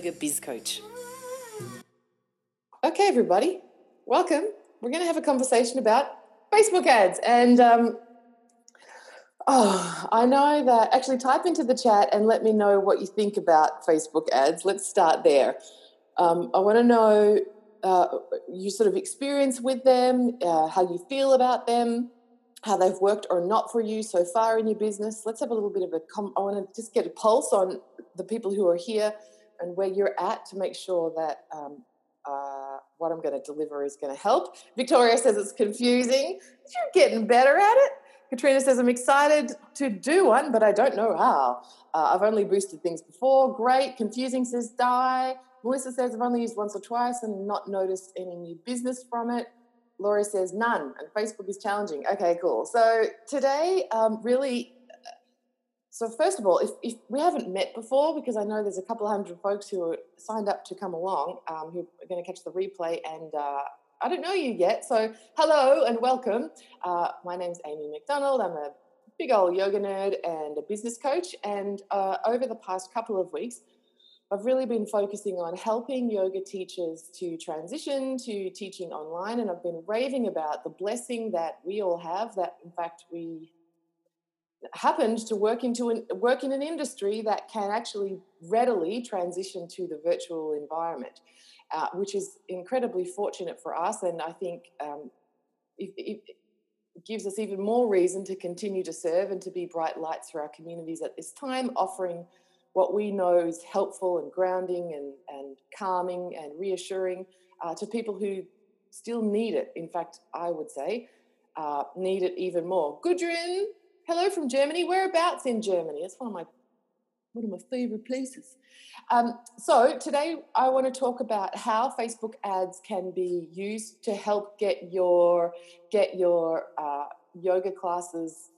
Biz Coach. Okay, everybody, welcome. We're going to have a conversation about Facebook ads. And um, oh, I know that actually type into the chat and let me know what you think about Facebook ads. Let's start there. Um, I want to know uh, your sort of experience with them, uh, how you feel about them, how they've worked or not for you so far in your business. Let's have a little bit of a. Com- I want to just get a pulse on the people who are here and where you're at to make sure that um, uh, what I'm going to deliver is going to help. Victoria says it's confusing. You're getting better at it. Katrina says I'm excited to do one, but I don't know how. Uh, I've only boosted things before. Great. Confusing says Di. Melissa says I've only used once or twice and not noticed any new business from it. Laura says none, and Facebook is challenging. Okay, cool. So today, um, really, so first of all, if, if we haven't met before, because I know there's a couple hundred folks who are signed up to come along, um, who are going to catch the replay, and uh, I don't know you yet. So hello and welcome. Uh, my name's Amy McDonald. I'm a big old yoga nerd and a business coach, and uh, over the past couple of weeks. I've really been focusing on helping yoga teachers to transition to teaching online, and I've been raving about the blessing that we all have. That, in fact, we happened to work into an, work in an industry that can actually readily transition to the virtual environment, uh, which is incredibly fortunate for us. And I think um, it, it gives us even more reason to continue to serve and to be bright lights for our communities at this time, offering what we know is helpful and grounding and, and calming and reassuring uh, to people who still need it. In fact, I would say uh, need it even more. Gudrun, hello from Germany. Whereabouts in Germany? It's one of my one of my favorite places. Um, so today I want to talk about how Facebook ads can be used to help get your get your uh, yoga classes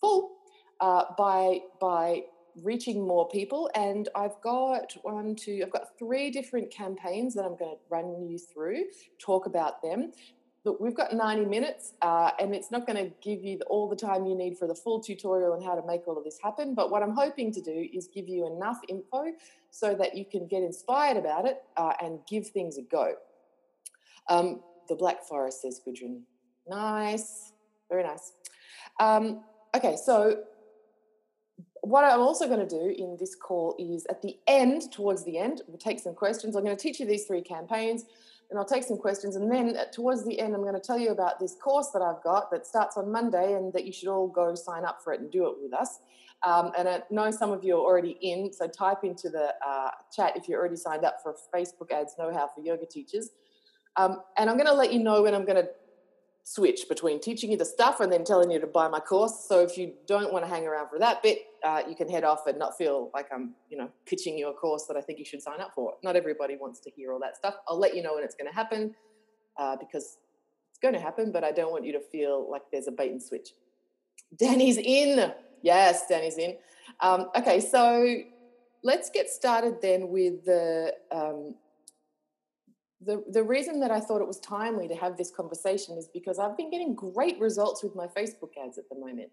full uh, by by reaching more people. And I've got one, two, I've got three different campaigns that I'm going to run you through, talk about them. Look, we've got 90 minutes, uh, and it's not going to give you all the time you need for the full tutorial on how to make all of this happen. But what I'm hoping to do is give you enough info so that you can get inspired about it uh, and give things a go. Um, the Black Forest says Gudrun. Nice, very nice. Um, okay, so what I'm also going to do in this call is at the end, towards the end, we'll take some questions. I'm going to teach you these three campaigns and I'll take some questions. And then towards the end, I'm going to tell you about this course that I've got that starts on Monday and that you should all go sign up for it and do it with us. Um, and I know some of you are already in, so type into the uh, chat if you're already signed up for Facebook ads know how for yoga teachers. Um, and I'm going to let you know when I'm going to switch between teaching you the stuff and then telling you to buy my course. So if you don't want to hang around for that bit, uh, you can head off and not feel like I'm, you know, pitching you a course that I think you should sign up for. Not everybody wants to hear all that stuff. I'll let you know when it's going to happen uh, because it's going to happen, but I don't want you to feel like there's a bait and switch. Danny's in. Yes, Danny's in. Um, okay, so let's get started then with the um, the, the reason that I thought it was timely to have this conversation is because I've been getting great results with my Facebook ads at the moment.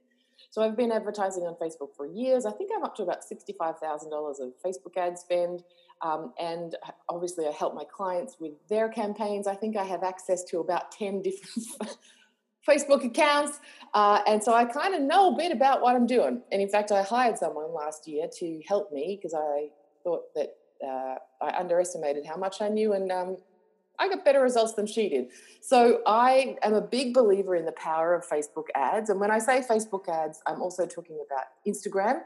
So I've been advertising on Facebook for years. I think I'm up to about $65,000 of Facebook ad spend. Um, and obviously, I help my clients with their campaigns. I think I have access to about 10 different Facebook accounts. Uh, and so I kind of know a bit about what I'm doing. And in fact, I hired someone last year to help me because I thought that uh, I underestimated how much I knew. And um, I got better results than she did. So I am a big believer in the power of Facebook ads. And when I say Facebook ads, I'm also talking about Instagram.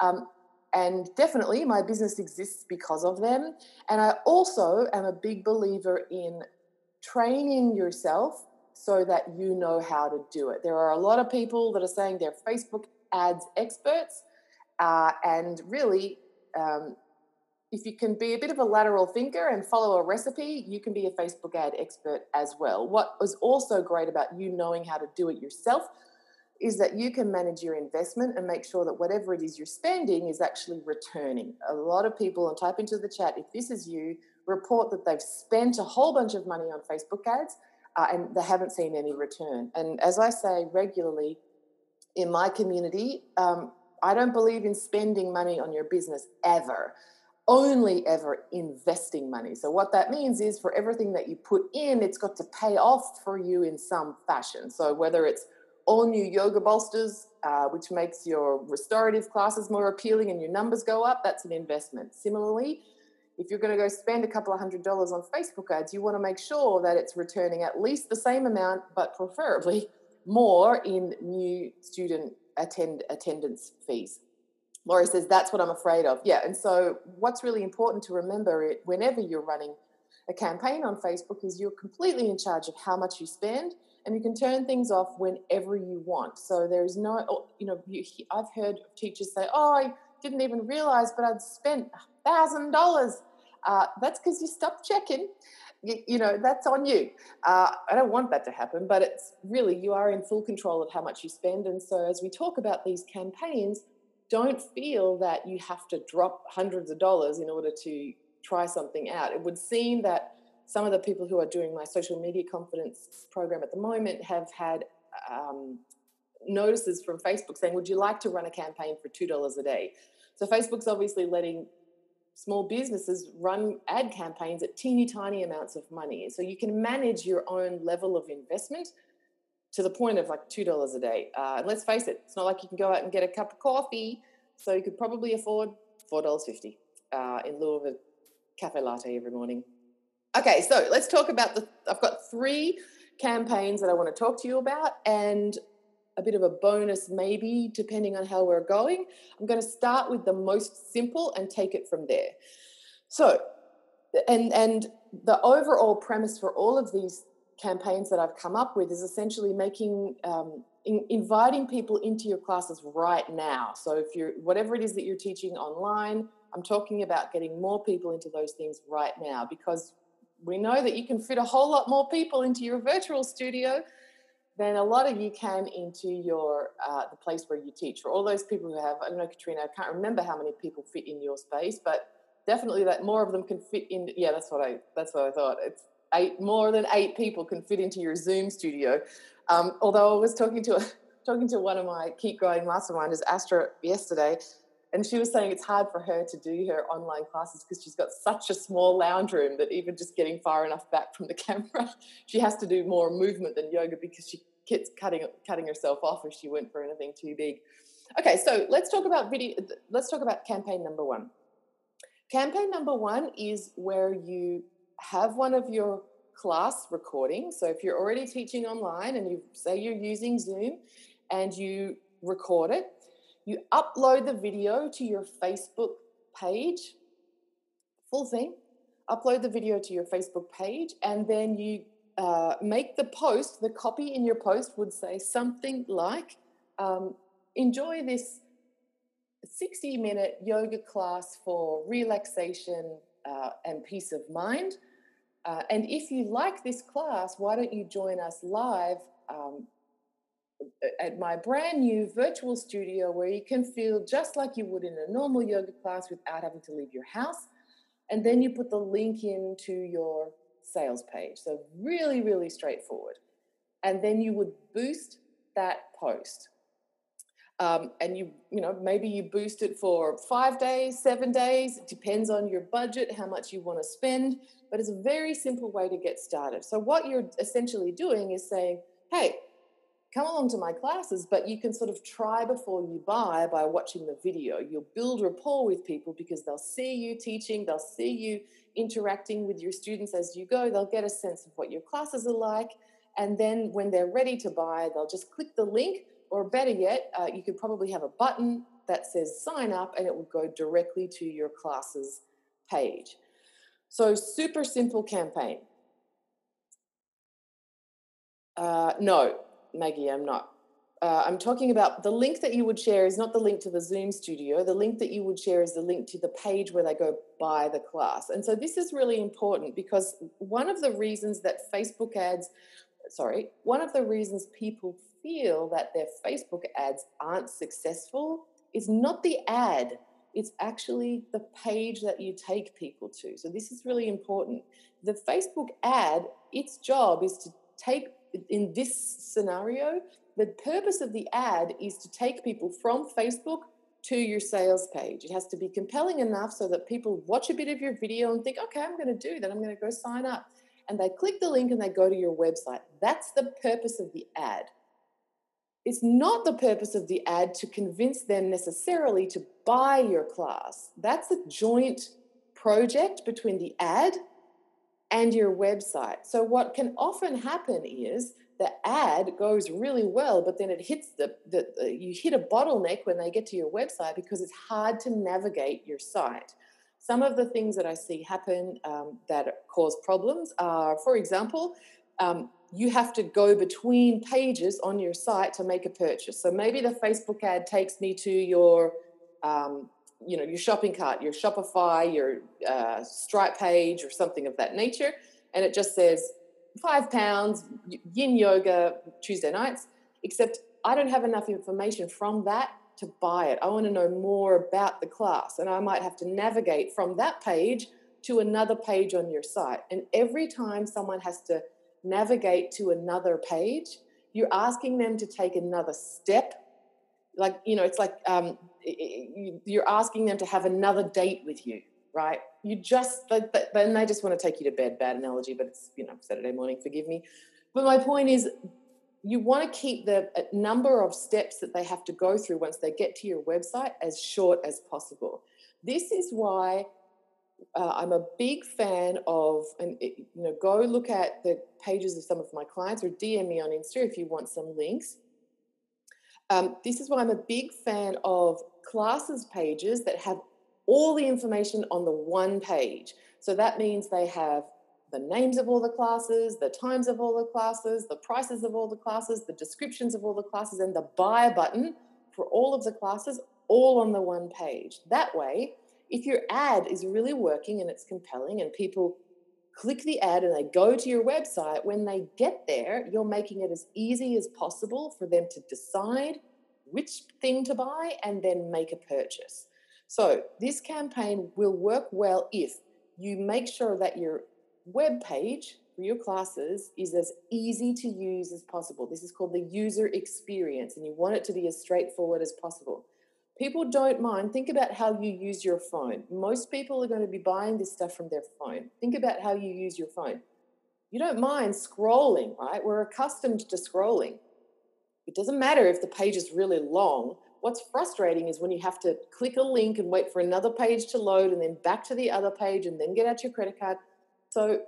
Um, and definitely my business exists because of them. And I also am a big believer in training yourself so that you know how to do it. There are a lot of people that are saying they're Facebook ads experts. Uh, and really, um, if you can be a bit of a lateral thinker and follow a recipe, you can be a Facebook ad expert as well. What was also great about you knowing how to do it yourself is that you can manage your investment and make sure that whatever it is you're spending is actually returning. A lot of people, and type into the chat if this is you, report that they've spent a whole bunch of money on Facebook ads uh, and they haven't seen any return. And as I say regularly in my community, um, I don't believe in spending money on your business ever. Only ever investing money. So, what that means is for everything that you put in, it's got to pay off for you in some fashion. So, whether it's all new yoga bolsters, uh, which makes your restorative classes more appealing and your numbers go up, that's an investment. Similarly, if you're going to go spend a couple of hundred dollars on Facebook ads, you want to make sure that it's returning at least the same amount, but preferably more in new student attend attendance fees. Laurie says that's what I'm afraid of. Yeah, and so what's really important to remember it whenever you're running a campaign on Facebook is you're completely in charge of how much you spend and you can turn things off whenever you want. So there's no, oh, you know, you, I've heard teachers say, "Oh, I didn't even realize, but I'd spent a thousand dollars." Uh, that's because you stopped checking. You, you, know, that's on you. Uh, I don't want that to happen, but it's really you are in full control of how much you spend. And so, as we talk about these campaigns, don't feel that you have to drop hundreds of dollars in order to try something out. It would seem that some of the people who are doing my social media confidence program at the moment have had um, notices from Facebook saying, Would you like to run a campaign for $2 a day? So Facebook's obviously letting small businesses run ad campaigns at teeny tiny amounts of money. So you can manage your own level of investment to the point of like $2 a day. Uh, and let's face it, it's not like you can go out and get a cup of coffee. So you could probably afford $4.50 uh, in lieu of a cafe latte every morning. Okay, so let's talk about the. I've got three campaigns that I want to talk to you about, and a bit of a bonus, maybe, depending on how we're going. I'm going to start with the most simple and take it from there. So, and and the overall premise for all of these campaigns that I've come up with is essentially making um, in, inviting people into your classes right now. So if you're whatever it is that you're teaching online, I'm talking about getting more people into those things right now because we know that you can fit a whole lot more people into your virtual studio than a lot of you can into your uh, the place where you teach. For all those people who have, I don't know, Katrina, I can't remember how many people fit in your space, but definitely that more of them can fit in. Yeah, that's what I that's what I thought. It's eight more than eight people can fit into your Zoom studio. Um, although I was talking to a, talking to one of my keep growing masterminders, Astra, yesterday, and she was saying it's hard for her to do her online classes because she's got such a small lounge room that even just getting far enough back from the camera, she has to do more movement than yoga because she keeps cutting cutting herself off if she went for anything too big. Okay, so let's talk about video. Let's talk about campaign number one. Campaign number one is where you have one of your class recordings. So if you're already teaching online and you say you're using Zoom and you record it, you upload the video to your Facebook page, full thing. Upload the video to your Facebook page, and then you uh, make the post. The copy in your post would say something like, um, "Enjoy this 60-minute yoga class for relaxation uh, and peace of mind." Uh, and if you like this class, why don't you join us live um, at my brand new virtual studio where you can feel just like you would in a normal yoga class without having to leave your house. And then you put the link into your sales page. So, really, really straightforward. And then you would boost that post. Um, and you, you know, maybe you boost it for five days, seven days. It depends on your budget, how much you want to spend. But it's a very simple way to get started. So, what you're essentially doing is saying, hey, come along to my classes, but you can sort of try before you buy by watching the video. You'll build rapport with people because they'll see you teaching, they'll see you interacting with your students as you go, they'll get a sense of what your classes are like. And then when they're ready to buy, they'll just click the link, or better yet, uh, you could probably have a button that says sign up and it will go directly to your classes page. So, super simple campaign. Uh, no, Maggie, I'm not. uh, I'm talking about the link that you would share is not the link to the Zoom studio. The link that you would share is the link to the page where they go buy the class. And so this is really important because one of the reasons that Facebook ads, sorry, one of the reasons people feel that their Facebook ads aren't successful is not the ad, it's actually the page that you take people to. So this is really important. The Facebook ad, its job is to take, in this scenario, the purpose of the ad is to take people from Facebook to your sales page. It has to be compelling enough so that people watch a bit of your video and think, okay, I'm going to do that. I'm going to go sign up. And they click the link and they go to your website. That's the purpose of the ad. It's not the purpose of the ad to convince them necessarily to buy your class. That's a joint project between the ad and your website. So, what can often happen is the ad goes really well, but then it hits the, the, the, you hit a bottleneck when they get to your website because it's hard to navigate your site. Some of the things that I see happen um, that cause problems are, for example, um, you have to go between pages on your site to make a purchase. So maybe the Facebook ad takes me to your, um, you know, your shopping cart, your Shopify, your uh, Stripe page, or something of that nature, and it just says five pounds, yin yoga Tuesday nights, except I don't have enough information from that to buy it. I want to know more about the class, and I might have to navigate from that page to another page on your site. And every time someone has to navigate to another page, you're asking them to take another step. Like, you know, it's like um, you're asking them to have another date with you right? You just, then they just want to take you to bed. Bad analogy, but it's, you know, Saturday morning, forgive me. But my point is, you want to keep the uh, number of steps that they have to go through once they get to your website as short as possible. This is why uh, I'm a big fan of, and you know, go look at the pages of some of my clients or DM me on Insta if you want some links. Um, this is why I'm a big fan of classes pages that have all the information on the one page. So that means they have the names of all the classes, the times of all the classes, the prices of all the classes, the descriptions of all the classes, and the buy button for all of the classes all on the one page. That way, if your ad is really working and it's compelling and people click the ad and they go to your website, when they get there, you're making it as easy as possible for them to decide which thing to buy and then make a purchase. So, this campaign will work well if you make sure that your web page for your classes is as easy to use as possible. This is called the user experience, and you want it to be as straightforward as possible. People don't mind. Think about how you use your phone. Most people are going to be buying this stuff from their phone. Think about how you use your phone. You don't mind scrolling, right? We're accustomed to scrolling. It doesn't matter if the page is really long What's frustrating is when you have to click a link and wait for another page to load and then back to the other page and then get out your credit card. So,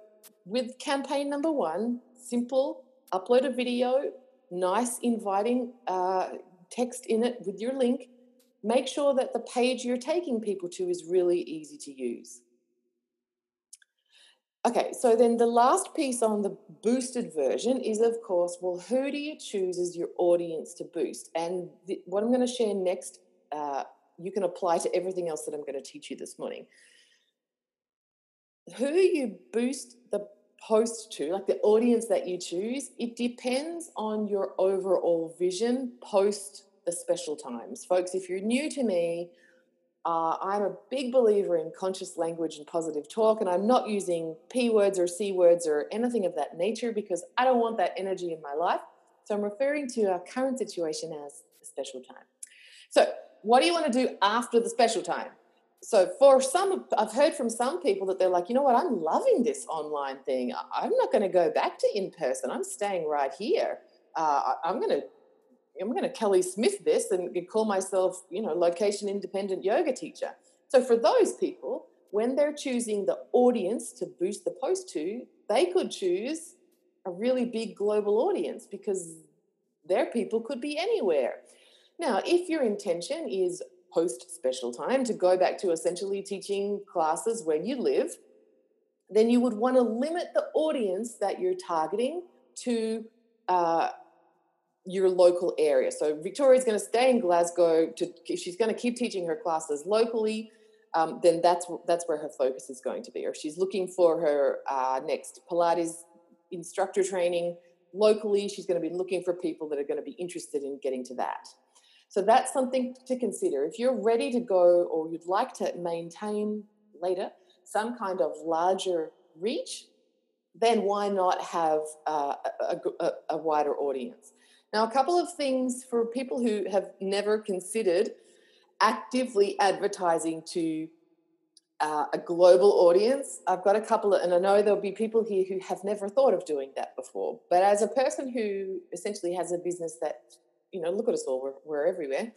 with campaign number one, simple, upload a video, nice, inviting uh, text in it with your link. Make sure that the page you're taking people to is really easy to use. Okay, so then the last piece on the boosted version is, of course, well, who do you choose as your audience to boost? And the, what I'm going to share next, uh, you can apply to everything else that I'm going to teach you this morning. Who you boost the post to, like the audience that you choose, it depends on your overall vision post the special times. Folks, if you're new to me, uh, I'm a big believer in conscious language and positive talk, and I'm not using P words or C words or anything of that nature because I don't want that energy in my life. So I'm referring to our current situation as the special time. So, what do you want to do after the special time? So, for some, I've heard from some people that they're like, you know what, I'm loving this online thing. I'm not going to go back to in person. I'm staying right here. Uh, I'm going to I'm going to Kelly Smith this and call myself, you know, location independent yoga teacher. So for those people, when they're choosing the audience to boost the post to, they could choose a really big global audience because their people could be anywhere. Now, if your intention is post special time to go back to essentially teaching classes where you live, then you would want to limit the audience that you're targeting to uh, your local area. So Victoria's going to stay in Glasgow. To she's going to keep teaching her classes locally. Um, then that's that's where her focus is going to be. Or if she's looking for her uh, next Pilates instructor training locally, she's going to be looking for people that are going to be interested in getting to that. So that's something to consider. If you're ready to go or you'd like to maintain later some kind of larger reach, then why not have uh, a, a, a wider audience? Now, a couple of things for people who have never considered actively advertising to uh, a global audience. I've got a couple of, and I know there'll be people here who have never thought of doing that before. But as a person who essentially has a business that, you know, look at us all, we're, we're everywhere.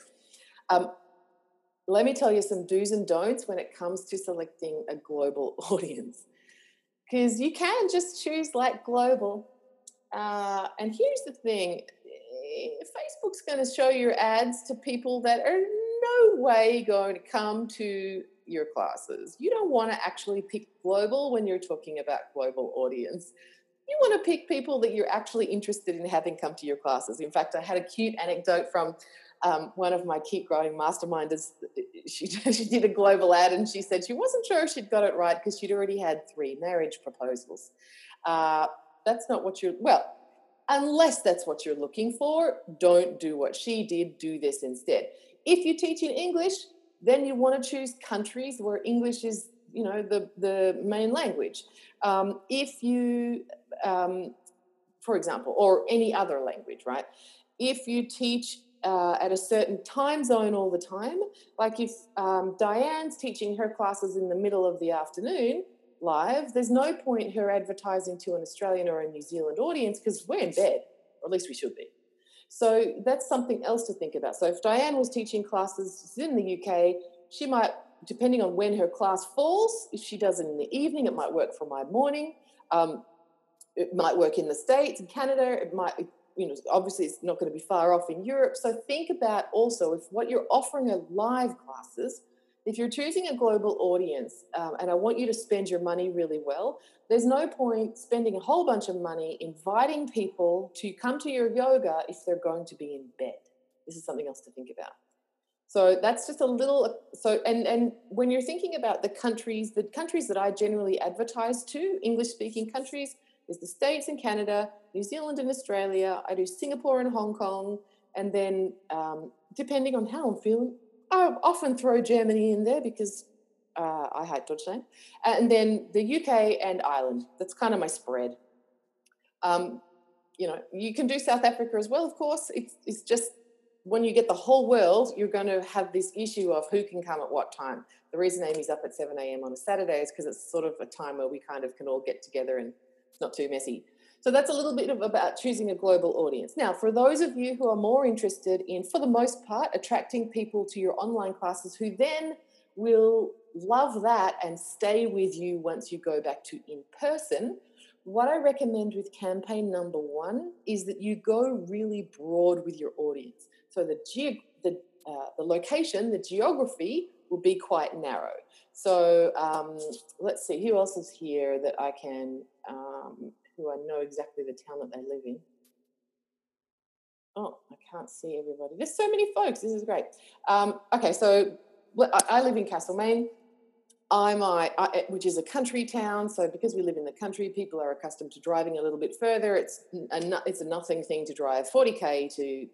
Um, let me tell you some do's and don'ts when it comes to selecting a global audience. Because you can just choose like global. Uh, and here's the thing Facebook's going to show your ads to people that are no way going to come to your classes. You don't want to actually pick global when you're talking about global audience. You want to pick people that you're actually interested in having come to your classes. In fact, I had a cute anecdote from um, one of my Keep Growing masterminders. She, she did a global ad and she said she wasn't sure if she'd got it right because she'd already had three marriage proposals. Uh, that's not what you're, well, unless that's what you're looking for, don't do what she did, do this instead. If you teach in English, then you want to choose countries where English is, you know, the, the main language. Um, if you, um, for example, or any other language, right? If you teach uh, at a certain time zone all the time, like if um, Diane's teaching her classes in the middle of the afternoon live, there's no point her advertising to an Australian or a New Zealand audience because we're in bed, or at least we should be. So that's something else to think about. So if Diane was teaching classes in the UK, she might, depending on when her class falls, if she does it in the evening, it might work for my morning. Um, it might work in the States, in Canada, it might, you know, obviously it's not going to be far off in Europe. So think about also if what you're offering are live classes, if you're choosing a global audience um, and I want you to spend your money really well, there's no point spending a whole bunch of money inviting people to come to your yoga if they're going to be in bed. This is something else to think about. So that's just a little so and and when you're thinking about the countries, the countries that I generally advertise to, English speaking countries, is the States and Canada, New Zealand and Australia. I do Singapore and Hong Kong, and then um, depending on how I'm feeling, I often throw Germany in there because uh, I hate Deutschland, and then the UK and Ireland. That's kind of my spread. Um, you know, you can do South Africa as well, of course. It's, it's just when you get the whole world, you're going to have this issue of who can come at what time. The reason Amy's up at 7 a.m. on a Saturday is because it's sort of a time where we kind of can all get together and it's not too messy. So that's a little bit of about choosing a global audience. Now, for those of you who are more interested in, for the most part, attracting people to your online classes who then will love that and stay with you once you go back to in person, what I recommend with campaign number one is that you go really broad with your audience. So the ge- the uh, the location, the geography will be quite narrow. So um, let's see who else is here that I can um, who I know exactly the town that they live in. Oh, I can't see everybody. There's so many folks. This is great. Um, okay, so I live in Castlemaine. I, I, which is a country town. So because we live in the country, people are accustomed to driving a little bit further. It's a, it's a nothing thing to drive 40k to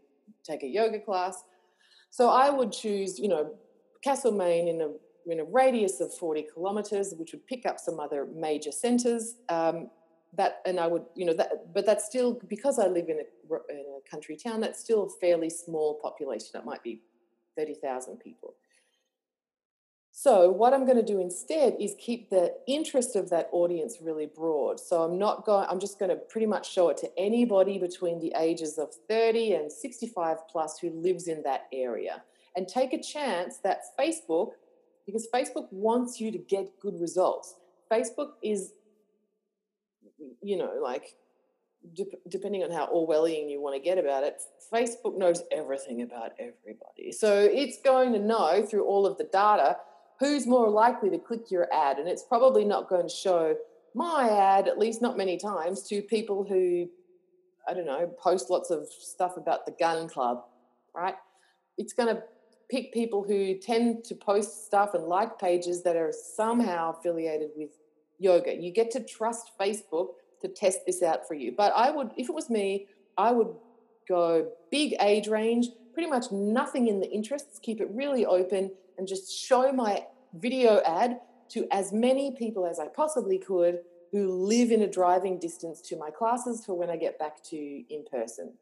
take a yoga class. So I would choose, you know, Castlemaine in a in a radius of 40 kilometres, which would pick up some other major centres. Um, that, and I would, you know, that, but that's still because I live in a, in a country town. That's still a fairly small population. It might be 30,000 people. So, what I'm going to do instead is keep the interest of that audience really broad. So, I'm not going, I'm just going to pretty much show it to anybody between the ages of 30 and 65 plus who lives in that area and take a chance that Facebook, because Facebook wants you to get good results. Facebook is, you know, like depending on how Orwellian you want to get about it, Facebook knows everything about everybody. So it's going to know through all of the data who's more likely to click your ad. And it's probably not going to show my ad, at least not many times, to people who I don't know, post lots of stuff about the gun club, right? It's going to pick people who tend to post stuff and like pages that are somehow affiliated with yoga. You get to trust Facebook to test this out for you. But I would, if it was me, I would go big age range, pretty much nothing in the interests, keep it really open, and just show my video ad to as many people as I possibly could who live in a driving distance to my classes for when I get back to in person.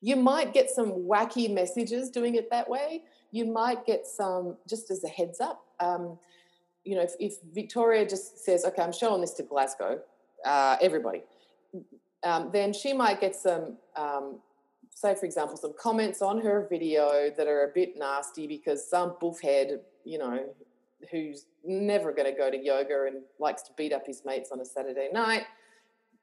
You might get some wacky messages doing it that way. You might get some, just as a heads up, um, you know, if, if, Victoria just says, okay, I'm showing this to Glasgow, uh, everybody, um, then she might get some, um, say, for example, some comments on her video that are a bit nasty because some buffhead, you know, who's never going to go to yoga and likes to beat up his mates on a Saturday night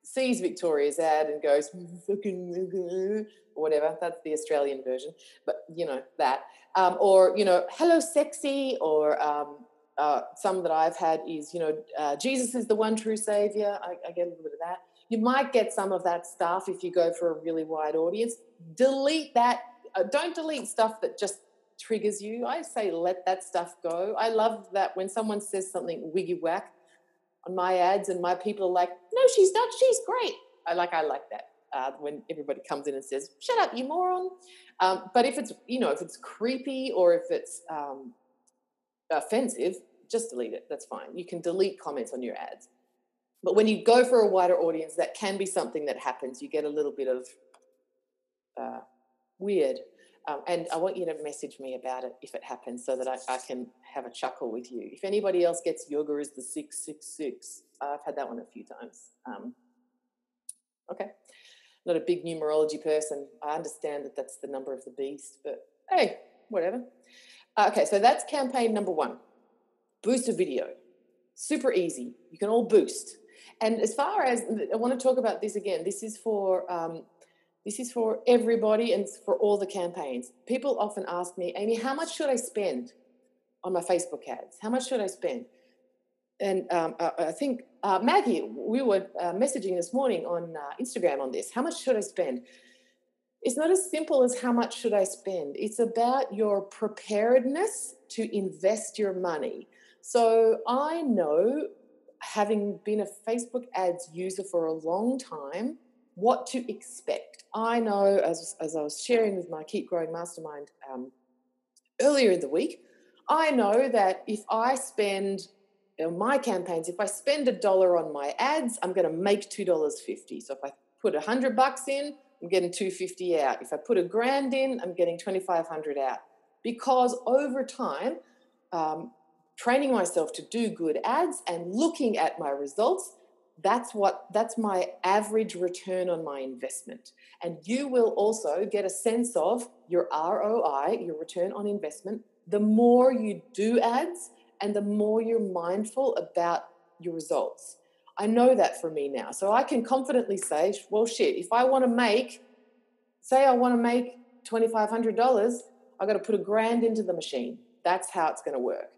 sees Victoria's ad and goes fucking whatever. That's the Australian version, but you know that. Um, or you know, hello, sexy. Or um, uh, some that I've had is you know, uh, Jesus is the one true savior. I, I get a little bit of that. You might get some of that stuff if you go for a really wide audience. Delete that. Uh, don't delete stuff that just triggers you. I say let that stuff go. I love that when someone says something wiggy whack on my ads and my people are like, no, she's not. She's great. I like, I like that. Uh, when everybody comes in and says, shut up, you moron. Um, but if it's, you know, if it's creepy or if it's um, offensive, just delete it. That's fine. You can delete comments on your ads. But when you go for a wider audience, that can be something that happens. You get a little bit of uh, weird um, and I want you to message me about it if it happens so that I, I, can have a chuckle with you. If anybody else gets yoga is the 666, I've had that one a few times. Um, okay. Not a big numerology person. I understand that that's the number of the beast, but hey, whatever. Uh, okay, so that's campaign number one boost a video. Super easy. You can all boost. And as far as I want to talk about this again, this is for um, this is for everybody and for all the campaigns. People often ask me, Amy, how much should I spend on my Facebook ads? How much should I spend? And um, I, I, think uh, Maggie, we were uh, messaging this morning on uh, Instagram on this. How much should I spend? It's not as simple as how much should I spend. It's about your preparedness to invest your money. So I know, having been a Facebook ads user for a long time, what to expect. I know, as, as I was sharing with my Keep Growing Mastermind um, earlier in the week, I know that if I spend in my campaigns, if I spend a dollar on my ads, I'm going to make two dollars fifty. So if I put a hundred bucks in, I'm getting two fifty out. If I put a grand in, I'm getting twenty five hundred out. Because over time, um, training myself to do good ads and looking at my results that's what that's my average return on my investment and you will also get a sense of your ROI your return on investment the more you do ads and the more you're mindful about your results I know that for me now. So I can confidently say well shit if I want to make say I want to make $2500 I got to put a grand into the machine. That's how it's going to work.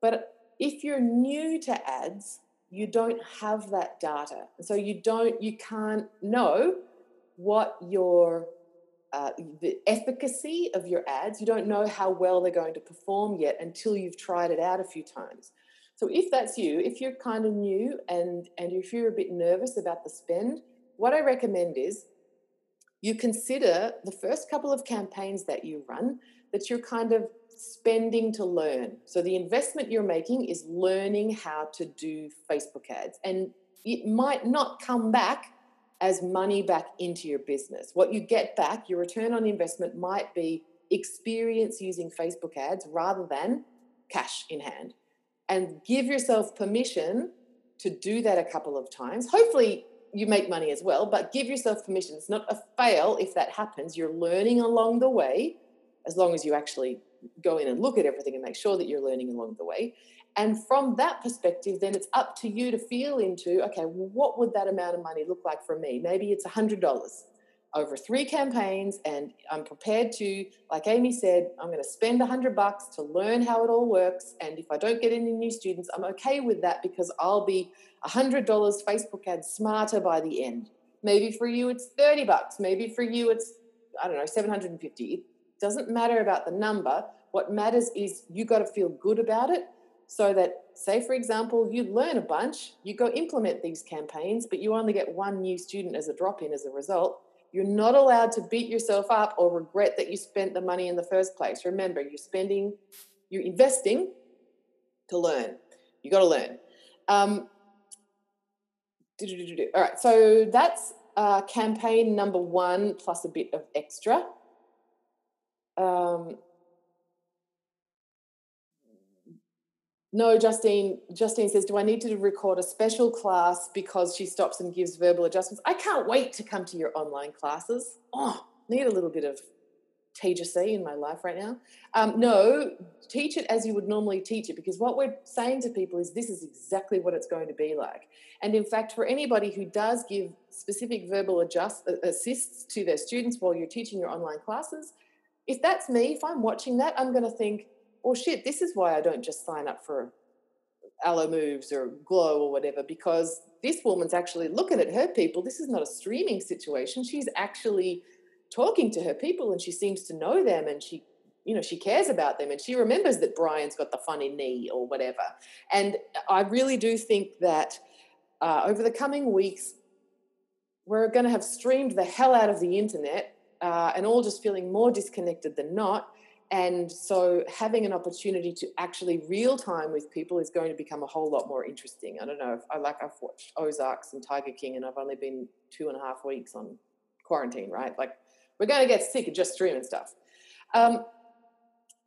But if you're new to ads you don't have that data. So you don't you can't know what your uh, the efficacy of your ads you don't know how well they're going to perform yet until you've tried it out a few times so if that's you if you're kind of new and and if you're a bit nervous about the spend what i recommend is you consider the first couple of campaigns that you run that you're kind of spending to learn. So the investment you're making is learning how to do Facebook ads. And it might not come back as money back into your business. What you get back, your return on investment might be experience using Facebook ads rather than cash in hand. And give yourself permission to do that a couple of times. Hopefully, you make money as well, but give yourself permission. It's not a fail if that happens. You're learning along the way as long as you actually go in and look at everything and make sure that you're learning along the way. And from that perspective, then it's up to you to feel into okay, what would that amount of money look like for me? Maybe it's $100 over three campaigns, and I'm prepared to, like Amy said, I'm going to spend 100 bucks to learn how it all works. And if I don't get any new students, I'm okay with that because I'll be $100 Facebook ads smarter by the end. Maybe for you it's 30 bucks. Maybe for you it's, I don't know, 750. It doesn't matter about the number. What matters is you got to feel good about it so that, say, for example, you learn a bunch, you go implement these campaigns, but you only get one new student as a drop in as a result. You're not allowed to beat yourself up or regret that you spent the money in the first place. Remember, you're spending, you're investing to learn. You got to learn. Um, all right, so that's uh, campaign number one plus a bit of extra. Um, no, Justine. Justine says, "Do I need to record a special class because she stops and gives verbal adjustments?" I can't wait to come to your online classes. Oh, need a little bit of TJC in my life right now. Um, no, teach it as you would normally teach it because what we're saying to people is this is exactly what it's going to be like. And in fact, for anybody who does give specific verbal adjust uh, assists to their students while you're teaching your online classes, if that's me, if I'm watching that, I'm going to think, oh shit, this is why I don't just sign up for Alo Moves or Glo or whatever, because this woman's actually looking at her people. This is not a streaming situation. She's actually talking to her people and she seems to know them and she you know she cares about them and she remembers that brian's got the funny knee or whatever and i really do think that uh, over the coming weeks we're going to have streamed the hell out of the internet uh, and all just feeling more disconnected than not and so having an opportunity to actually real time with people is going to become a whole lot more interesting i don't know if i like i've watched ozarks and tiger king and i've only been two and a half weeks on quarantine right like we're going to get sick of just streaming stuff. Um,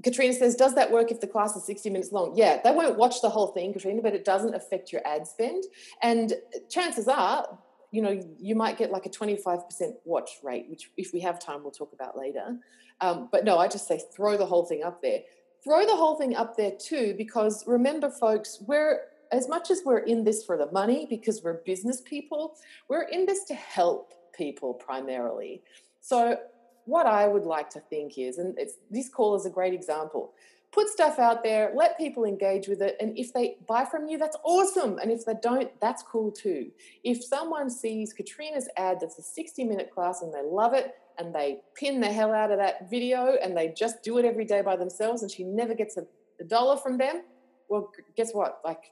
Katrina says, does that work if the class is 60 minutes long? Yeah, they won't watch the whole thing, Katrina, but it doesn't affect your ad spend. And chances are, you know, you might get like a 25% watch rate, which if we have time, we'll talk about later. Um, but no, I just say throw the whole thing up there. Throw the whole thing up there too, because remember, folks, we're as much as we're in this for the money because we're business people, we're in this to help people primarily. So, what I would like to think is, and this call is a great example put stuff out there, let people engage with it. And if they buy from you, that's awesome. And if they don't, that's cool too. If someone sees Katrina's ad that's a 60 minute class and they love it and they pin the hell out of that video and they just do it every day by themselves and she never gets a, a dollar from them, well, guess what? Like,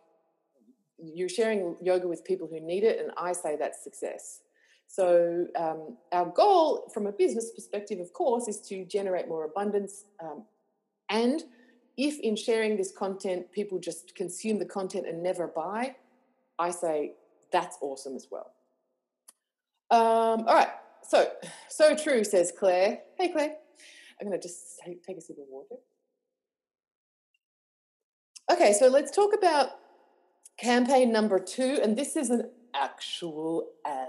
you're sharing yoga with people who need it, and I say that's success. So, um, our goal from a business perspective, of course, is to generate more abundance. Um, and if in sharing this content, people just consume the content and never buy, I say that's awesome as well. Um, all right. So, so true, says Claire. Hey, Claire. I'm going to just take, take a sip of water. Okay, so let's talk about campaign number two. And this is an actual ad.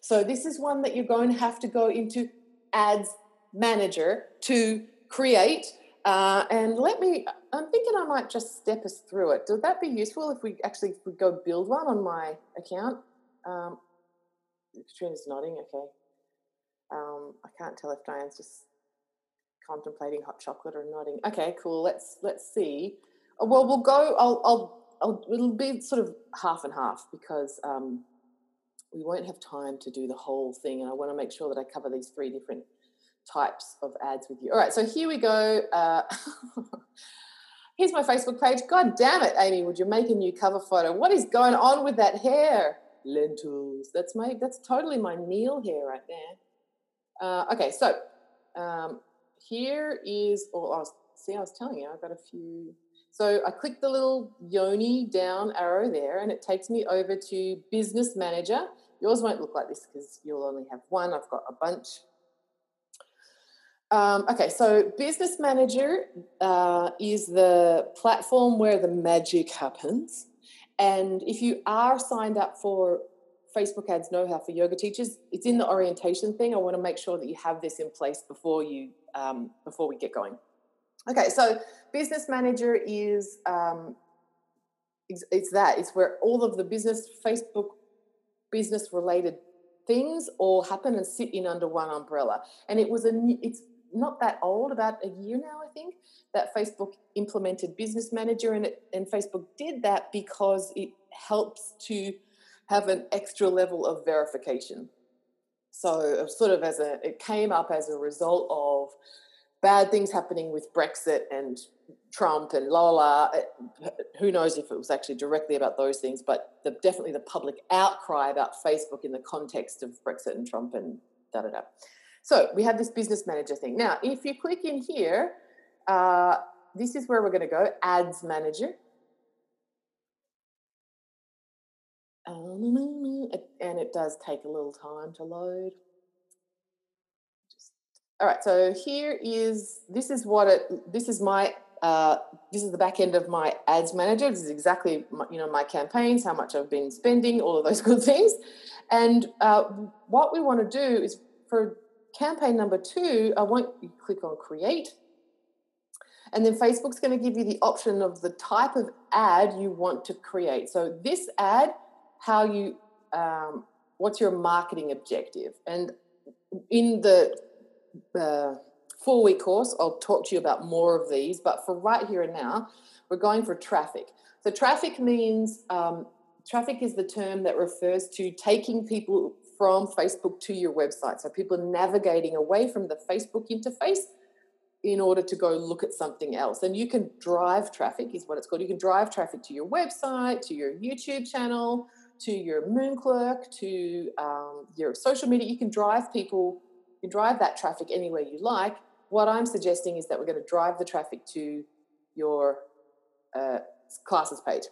So this is one that you're going to have to go into Ads Manager to create. Uh, and let me, I'm thinking I might just step us through it. Would that be useful if we actually go build one on my account? Um, Katrina's nodding, okay. Um, I can't tell if Diane's just contemplating hot chocolate or nodding. Okay, cool. Let's let's see. Uh, well, we'll go. I'll, I'll, I'll it'll be sort of half and half because um, we won't have time to do the whole thing. And I want to make sure that I cover these three different types of ads with you. All right, so here we go. Uh, here's my Facebook page. God damn it, Amy, would you make a new cover photo? What is going on with that hair? Lentils. That's my. That's totally my meal here right there. Uh, okay, so um, here is. Oh, I see, I was telling you, I've got a few. So I click the little Yoni down arrow there, and it takes me over to Business Manager. Yours won't look like this because you'll only have one. I've got a bunch. Um, okay, so Business Manager uh, is the platform where the magic happens. And if you are signed up for Facebook Ads Know How for Yoga Teachers, it's in the orientation thing. I want to make sure that you have this in place before you um, before we get going. Okay, so Business Manager is um, it's, it's that. It's where all of the business Facebook business related things all happen and sit in under one umbrella. And it was a it's not that old, about a year now, I think, that Facebook implemented Business Manager, and it, and Facebook did that because it helps to have an extra level of verification. So, uh, sort of as a, it came up as a result of bad things happening with Brexit and Trump and la la. Who knows if it was actually directly about those things, but the, definitely the public outcry about Facebook in the context of Brexit and Trump and da da da. So we have this business manager thing. Now, if you click in here, uh, this is where we're going to go ads manager. And it does take a little time to load. Just, all right, so here is this is what it this is my uh, this is the back end of my ads manager. This is exactly my, you know my campaigns, how much I've been spending, all of those good things. And uh, what we want to do is for campaign number two, I want you click on create. And then Facebook's going to give you the option of the type of ad you want to create. So this ad, how you, um, what's your marketing objective? And in the uh, four week course, I'll talk to you about more of these. But for right here and now, we're going for traffic. So traffic means um, traffic is the term that refers to taking people from Facebook to your website. So people are navigating away from the Facebook interface in order to go look at something else. And you can drive traffic, is what it's called. You can drive traffic to your website, to your YouTube channel, to your Moonclerk, to um, your social media. You can drive people, you can drive that traffic anywhere you like. What I'm suggesting is that we're going to drive the traffic to your uh, classes page.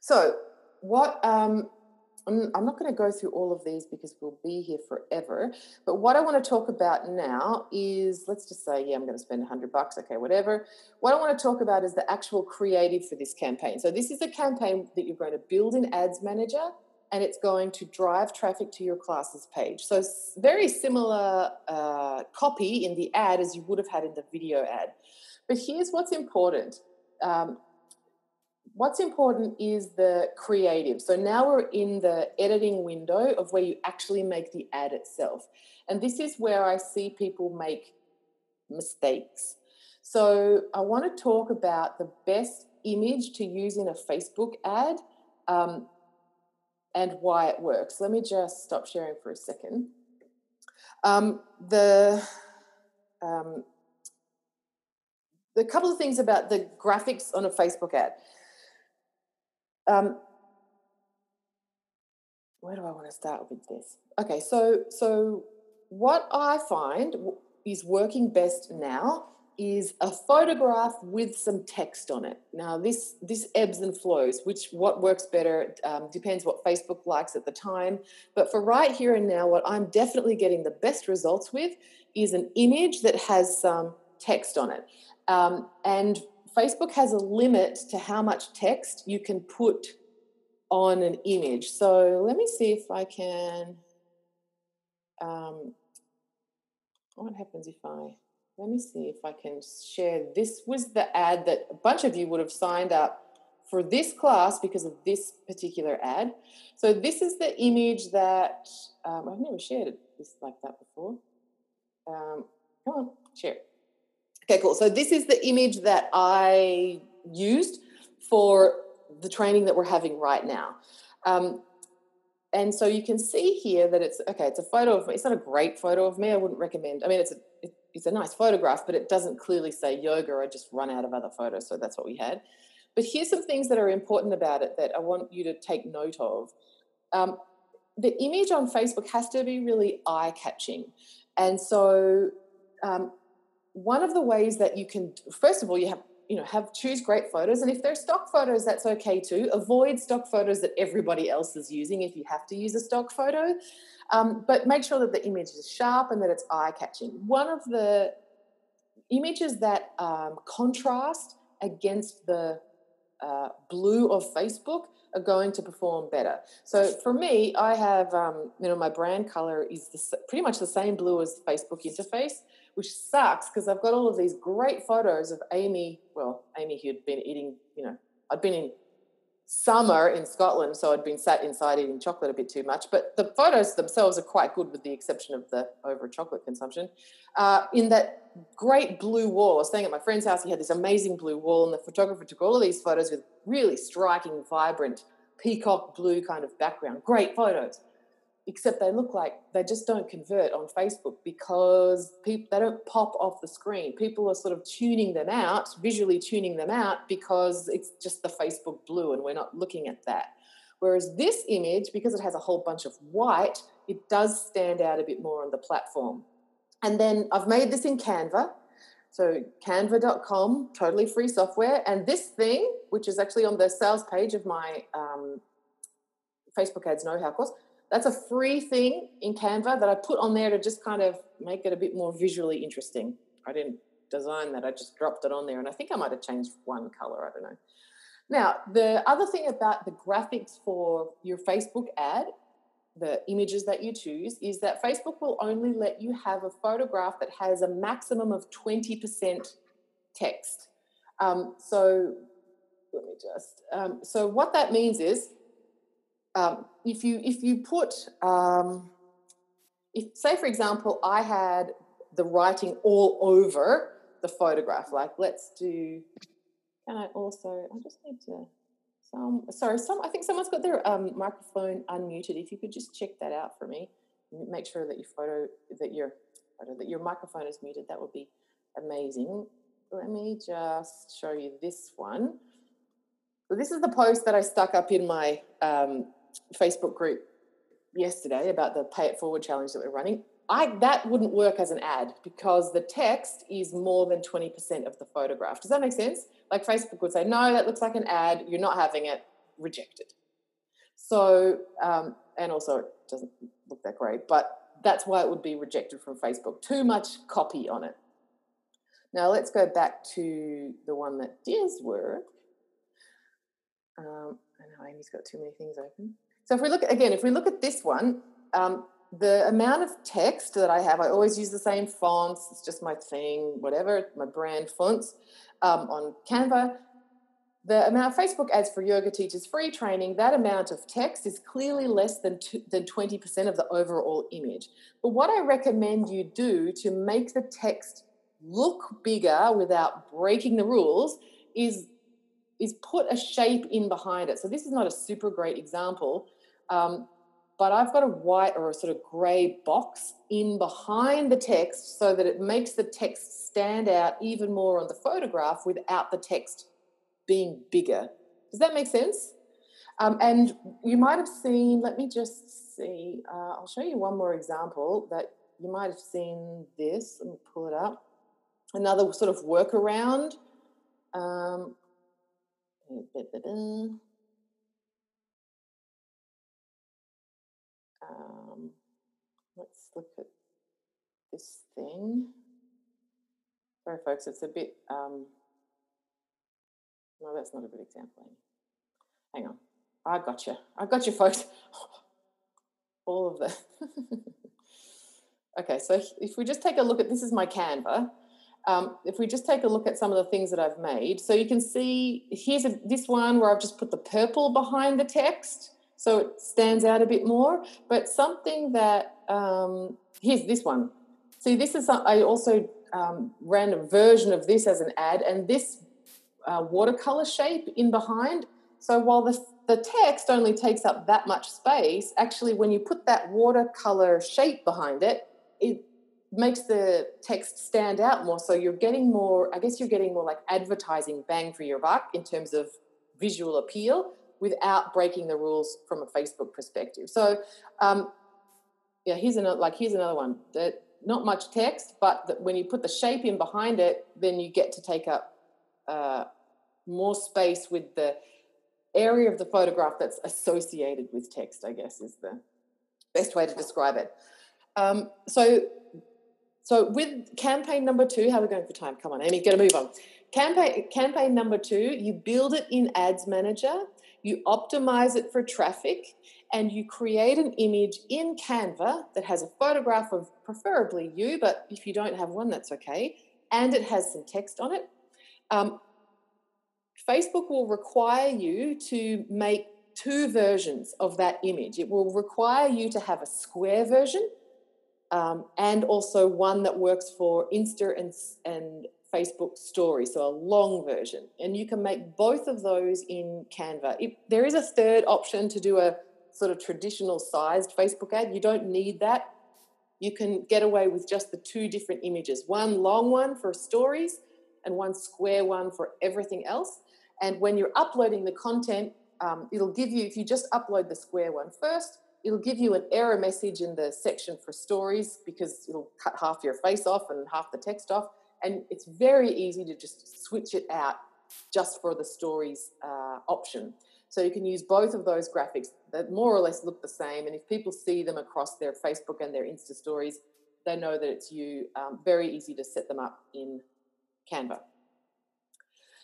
So, what um, I'm not going to go through all of these because we'll be here forever. But what I want to talk about now is let's just say, yeah, I'm going to spend 100 bucks, okay, whatever. What I want to talk about is the actual creative for this campaign. So, this is a campaign that you're going to build in Ads Manager and it's going to drive traffic to your classes page. So, very similar uh, copy in the ad as you would have had in the video ad. But here's what's important. Um, what's important is the creative. So now we're in the editing window of where you actually make the ad itself. And this is where I see people make mistakes. So I want to talk about the best image to use in a Facebook ad um, and why it works. Let me just stop sharing for a second. Um, the um, the couple of things about the graphics on a Facebook ad. Um, where do I want to start with this? Okay, so so what I find is working best now is a photograph with some text on it. Now this this ebbs and flows. Which what works better um, depends what Facebook likes at the time. But for right here and now, what I'm definitely getting the best results with is an image that has some text on it. Um, and Facebook has a limit to how much text you can put on an image. So let me see if I can. Um, what happens if I? Let me see if I can share. This was the ad that a bunch of you would have signed up for this class because of this particular ad. So this is the image that um, I've never shared this like that before. Um, come on, share. Okay, cool. So this is the image that I used for the training that we're having right now. Um, and so you can see here that it's okay. It's a photo of me. It's not a great photo of me. I wouldn't recommend. I mean, it's a it's a nice photograph, but it doesn't clearly say yoga. I just run out of other photos, so that's what we had. But here's some things that are important about it that I want you to take note of. Um, the image on Facebook has to be really eye catching, and so um, one of the ways that you can first of all you have you know have choose great photos and if they're stock photos that's okay too. Avoid stock photos that everybody else is using if you have to use a stock photo. Um, but make sure that the image is sharp and that it's eye catching one of the images that um, contrast against the uh, blue of facebook are going to perform better. So for me i have um, you know my brand color is the, pretty much the same blue as facebook interface which sucks because I've got all of these great photos of Amy. Well, Amy who'd been eating, you know, I'd been in summer in Scotland, so I'd been sat inside eating chocolate a bit too much. But the photos themselves are quite good, with the exception of the over chocolate consumption. Uh, in that great blue wall, I was staying at my friend's house. He had this amazing blue wall, and the photographer took all of these photos with really striking, vibrant peacock blue kind of background. Great photos. Except they look like they just don't convert on Facebook because people they don't pop off the screen. People are sort of tuning them out, visually tuning them out because it's just the Facebook blue and we're not looking at that. Whereas this image, because it has a whole bunch of white, it does stand out a bit more on the platform. And then I've made this in Canva. So canva.com, totally free software. And this thing, which is actually on the sales page of my um, Facebook Ads Know How course, that's a free thing in Canva that I put on there to just kind of make it a bit more visually interesting. I didn't design that, I just dropped it on there. And I think I might have changed one color, I don't know. Now, the other thing about the graphics for your Facebook ad the images that you choose is that Facebook will only let you have a photograph that has a maximum of 20% text. Um, so let me just, um, so what that means is um, if you if you put, um, if say for example, I had the writing all over the photograph, like let's do, can I also, I just need to, some, sorry, some. I think someone's got their um, microphone unmuted. If you could just check that out for me, make sure that your photo, that your that your microphone is muted. That would be amazing. Let me just show you this one. So this is the post that I stuck up in my um, Facebook group yesterday about the Pay It Forward challenge that we're running. I that wouldn't work as an ad because the text is more than 20% of the photograph. Does that make sense? Like Facebook would say, no, that looks like an ad, you're not having it, rejected. So, um, and also it doesn't look that great, but that's why it would be rejected from Facebook. Too much copy on it. Now let's go back to the one that does work. Um, I know Amy's got too many things open. So if we look again, if we look at this one, um, the amount of text that I have, I always use the same fonts. It's just my thing, whatever, my brand fonts um, on Canva. The amount Facebook ads for yoga teachers free training, that amount of text is clearly less than, than 20% of the overall image. But what I recommend you do to make the text look bigger without breaking the rules is, is put a shape in behind it. So this is not a super great example, um, but I've got a white or a sort of grey box in behind the text so that it makes the text stand out even more on the photograph without the text being bigger. Does that make sense? Um, and you might have seen, let me just see, uh, I'll show you one more example that you might have seen this. Let me pull it up. Another sort of workaround. Um, look at this thing. Sorry, folks, it's a bit. Um, no, that's not a good example. Hang on. I got you. I got you, folks. All of that. okay, so if we just take a look at this is my Canva. Um, if we just take a look at some of the things that I've made, so you can see here's a, this one where I've just put the purple behind the text so it stands out a bit more. But something that um, here's this one. See, this is I also um, ran a version of this as an ad, and this uh, watercolor shape in behind. So while the the text only takes up that much space, actually, when you put that watercolor shape behind it, it makes the text stand out more. So you're getting more, I guess you're getting more like advertising bang for your buck in terms of visual appeal without breaking the rules from a Facebook perspective. So, um, yeah, here's another like here's another one that not much text, but that when you put the shape in behind it, then you get to take up uh, more space with the area of the photograph that's associated with text. I guess is the best way to describe it. Um, so, so with campaign number two, how are we going for time? Come on, Amy, got to move on. Campaign campaign number two, you build it in Ads Manager you optimize it for traffic, and you create an image in Canva that has a photograph of preferably you, but if you don't have one, that's okay, and it has some text on it. Um, Facebook will require you to make two versions of that image. It will require you to have a square version um, and also one that works for Insta and, and Facebook story, so a long version. And you can make both of those in Canva. If, there is a third option to do a sort of traditional sized Facebook ad. You don't need that. You can get away with just the two different images one long one for stories and one square one for everything else. And when you're uploading the content, um, it'll give you, if you just upload the square one first, it'll give you an error message in the section for stories because it'll cut half your face off and half the text off. And it's very easy to just switch it out just for the stories uh, option. So you can use both of those graphics that more or less look the same. And if people see them across their Facebook and their Insta stories, they know that it's you. Um, very easy to set them up in Canva.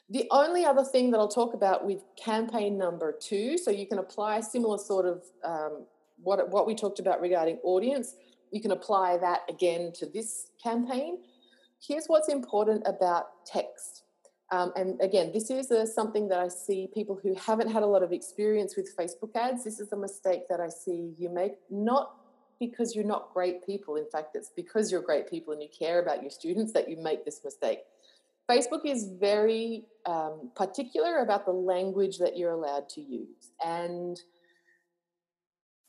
The only other thing that I'll talk about with campaign number two, so you can apply similar sort of um, what, what we talked about regarding audience, you can apply that again to this campaign. Here's what's important about text. Um, and again, this is a, something that I see people who haven't had a lot of experience with Facebook ads. This is a mistake that I see you make, not because you're not great people. In fact, it's because you're great people and you care about your students that you make this mistake. Facebook is very um, particular about the language that you're allowed to use. And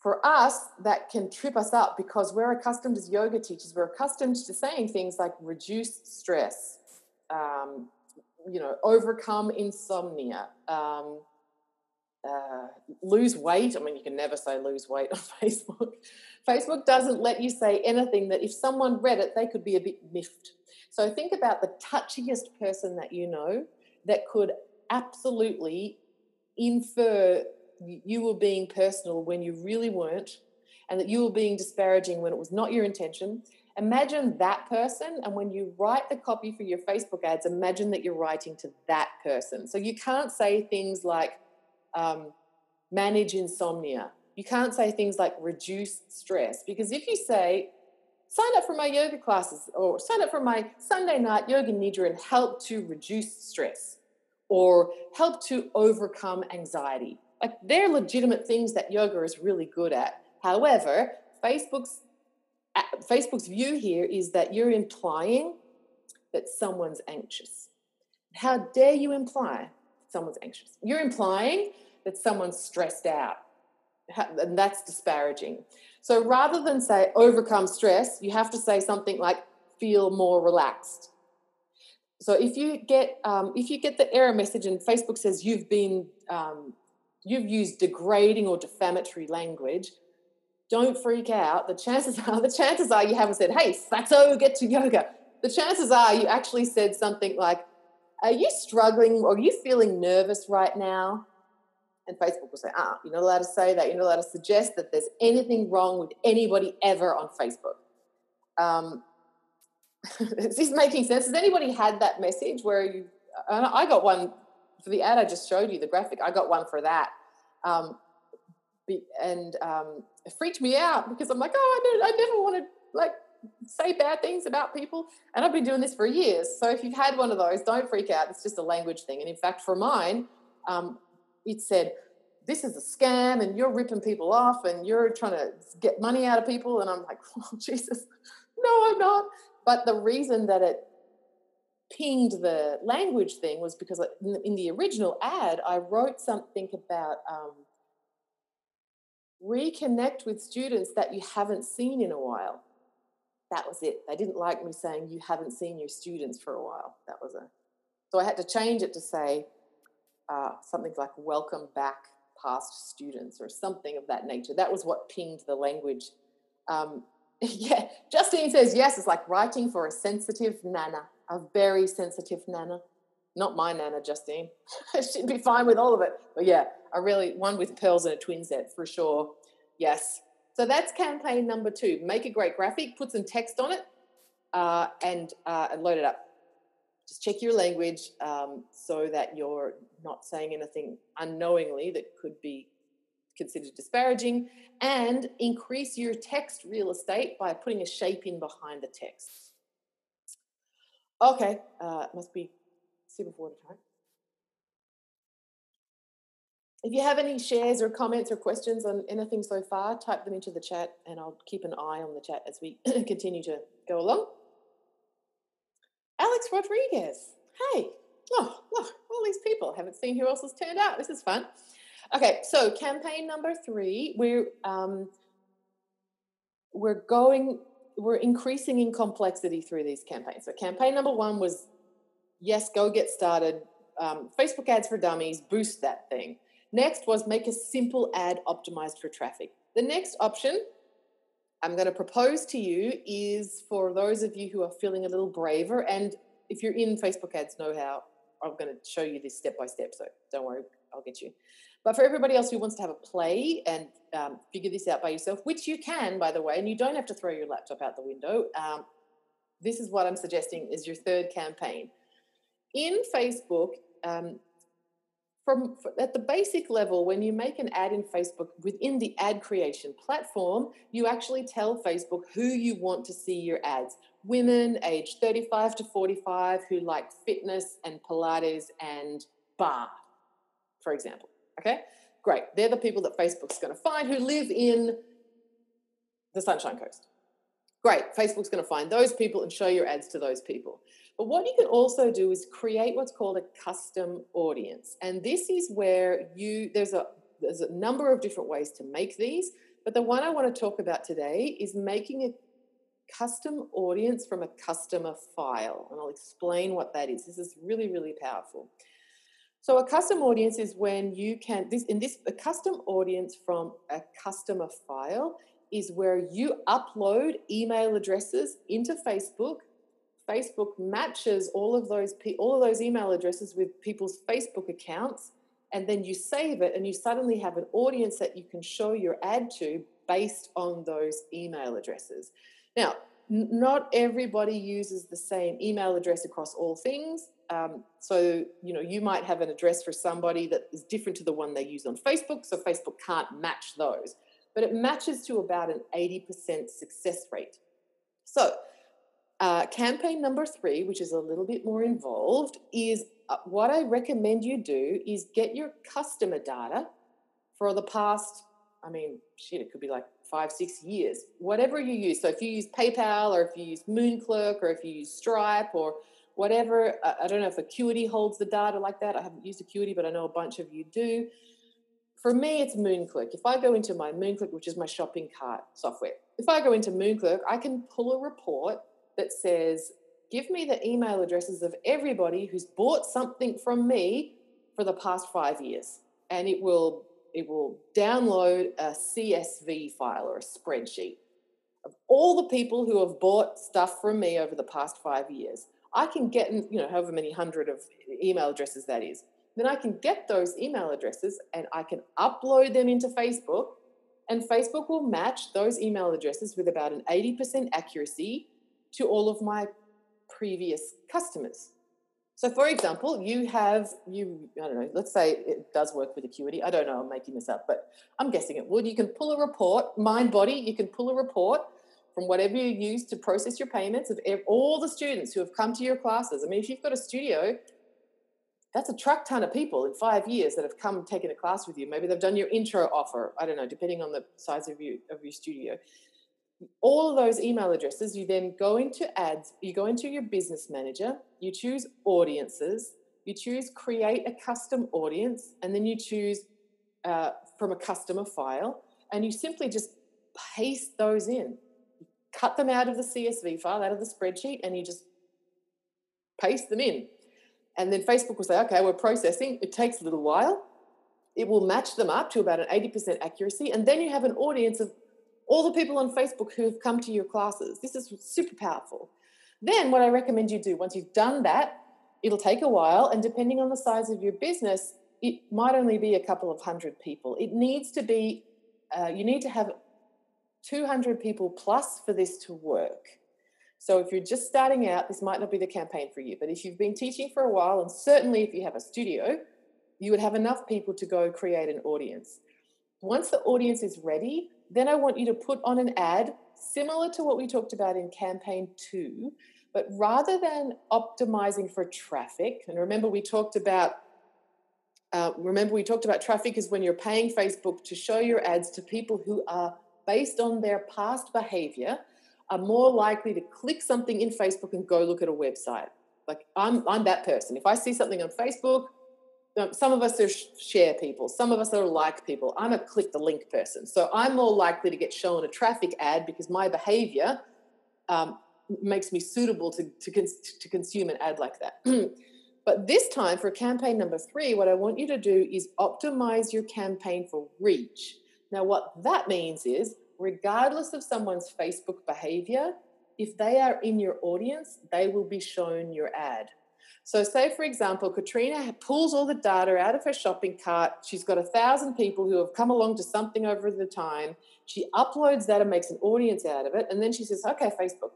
for us, that can trip us up because we're accustomed as yoga teachers, we're accustomed to saying things like reduce stress, um, you know, overcome insomnia, um, uh, lose weight. I mean, you can never say lose weight on Facebook. Facebook doesn't let you say anything that if someone read it, they could be a bit miffed. So think about the touchiest person that you know that could absolutely infer you were being personal when you really weren't, and that you were being disparaging when it was not your intention. Imagine that person, and when you write the copy for your Facebook ads, imagine that you're writing to that person. So you can't say things like um, manage insomnia. You can't say things like reduce stress, because if you say, sign up for my yoga classes or sign up for my Sunday night yoga nidra and help to reduce stress or help to overcome anxiety like they're legitimate things that yoga is really good at. However, Facebook's Facebook's view here is that you're implying that someone's anxious. How dare you imply someone's anxious? You're implying that someone's stressed out. And that's disparaging. So rather than say overcome stress, you have to say something like feel more relaxed. So if you get um, if you get the error message and Facebook says you've been um, you've used degrading or defamatory language, don't freak out. The chances are, the chances are you haven't said, hey, fatso, get to yoga. The chances are you actually said something like, are you struggling or are you feeling nervous right now? And Facebook will say, ah, you're not allowed to say that. You're not allowed to suggest that there's anything wrong with anybody ever on Facebook. Um, is this making sense? Has anybody had that message where you, I got one for the ad I just showed you, the graphic, I got one for that. Um, and um, it freaked me out because I'm like, oh, I, I never want to like say bad things about people. And I've been doing this for years. So if you've had one of those, don't freak out. It's just a language thing. And in fact, for mine, um, it said, this is a scam and you're ripping people off and you're trying to get money out of people. And I'm like, oh, Jesus, no, I'm not. But the reason that it pinged the language thing was because in the original ad, I wrote something about um, reconnect with students that you haven't seen in a while. That was it. They didn't like me saying you haven't seen your students for a while. That was a so I had to change it to say uh, something like welcome back past students or something of that nature. That was what pinged the language. Um, yeah, Justine says yes. It's like writing for a sensitive nana a very sensitive nana. Not my nana, Justine. She'd be fine with all of it. But yeah, a really one with pearls and a twin set for sure. Yes. So that's campaign number two. Make a great graphic, put some text on it, uh, and uh, and load it up. Just check your language um, so that you're not saying anything unknowingly that could be considered disparaging, and increase your text real estate by putting a shape in behind the text. Okay, uh, must be super water time. If you have any shares or comments or questions on anything so far, type them into the chat and I'll keep an eye on the chat as we continue to go along. Alex Rodriguez. Hey, oh, look, all these people. Haven't seen who else has turned out. This is fun. Okay, so campaign number three, we're um, we're going, we're increasing in complexity through these campaigns. So campaign number one was, yes, go get started. Um, Facebook ads for dummies, boost that thing. Next was make a simple ad optimized for traffic. The next option I'm going to propose to you is for those of you who are feeling a little braver, and if you're in Facebook ads, know how I'm going to show you this step by step. So don't worry, I'll get you. But for everybody else who wants to have a play and um, figure this out by yourself, which you can, by the way, and you don't have to throw your laptop out the window, um, this is what I'm suggesting is your third campaign. In Facebook, um, from at the basic level when you make an ad in facebook within the ad creation platform you actually tell facebook who you want to see your ads. Women aged 35 to 45 who like fitness and pilates and barre for example okay? Great. They're the people that facebook's going to find who live in the sunshine coast. Great. Facebook's going to find those people and show your ads to those people but what you can also do is create what's called a custom audience. And this is where you there's a there's a number of different ways to make these, but the one I want to talk about today is making a custom audience from a customer file. And I'll explain what that is. This is really, really powerful. So a custom audience is when you can this in this a custom audience from a customer file is where you upload email addresses into Facebook Facebook matches all of those all of those email addresses with people's Facebook accounts, and then you save it, and you suddenly have an audience that you can show your ad to based on those email addresses. Now, not everybody uses the same email address across all things. Um, so, you know, you might have an address for somebody that is different to the one they use on Facebook, so Facebook can't match those. But it matches to about an 80% success rate. So, uh, campaign number three, which is a little bit more involved, is uh, what I recommend you do is get your customer data for the past, I mean, shit, it could be like five, six years, whatever you use. So if you use PayPal or if you use Moonclerk or if you use Stripe or whatever, I don't know if Acuity holds the data like that. I haven't used Acuity, but I know a bunch of you do. For me, it's Moonclerk. If I go into my Moonclerk, which is my shopping cart software, if I go into Moonclerk, I can pull a report that says, Give me the email addresses of everybody who's bought something from me for the past five years. And it will it will download a CSV file or a spreadsheet of all the people who have bought stuff from me over the past five years. I can get, you know, however many hundred of email addresses that is. Then I can get those email addresses and I can upload them into Facebook, and Facebook will match those email addresses with about an 80% accuracy to all of my previous customers. So, for example, you have you I don't know. Let's say it does work with Acuity. I don't know. I'm making this up, but I'm guessing it would. You can pull a report, Mindbody. You can pull a report from whatever you use to process your payments of all the students who have come to your classes. I mean, if you've got a studio, that's a truck ton of people in five years that have come taken a class with you. Maybe they've done your intro offer. I don't know, depending on the size of you of your studio all those email addresses, you then go into ads, you go into your business manager, you choose audiences, you choose create a custom audience, and then you choose uh, from a customer file, and you simply just paste those in. Cut them out of the CSV file, out of the spreadsheet, and you just paste them in. And then Facebook will say, okay, we're processing. It takes a little while. It will match them up to about an 80% accuracy. And then you have an audience of all the people on Facebook who have come to your classes. This is super powerful. Then, what I recommend you do once you've done that, it'll take a while, and depending on the size of your business, it might only be a couple of hundred people. It needs to be, uh, you need to have 200 people plus for this to work. So, if you're just starting out, this might not be the campaign for you. But if you've been teaching for a while, and certainly if you have a studio, you would have enough people to go create an audience. Once the audience is ready, then I want you to put on an ad similar to what we talked about in campaign two, but rather than optimizing for traffic, and remember we talked about uh, remember we talked about traffic is when you're paying Facebook to show your ads to people who are based on their past behavior are more likely to click something in Facebook and go look at a website. Like I'm I'm that person. If I see something on Facebook, some of us are share people, some of us are like people. I'm a click the link person, so I'm more likely to get shown a traffic ad because my behavior um, makes me suitable to to, cons- to consume an ad like that. but this time for campaign number three, what I want you to do is optimize your campaign for reach. Now, what that means is, regardless of someone's Facebook behavior, if they are in your audience, they will be shown your ad. So, say for example, Katrina pulls all the data out of her shopping cart. She's got a thousand people who have come along to something over the time. She uploads that and makes an audience out of it. And then she says, Okay, Facebook,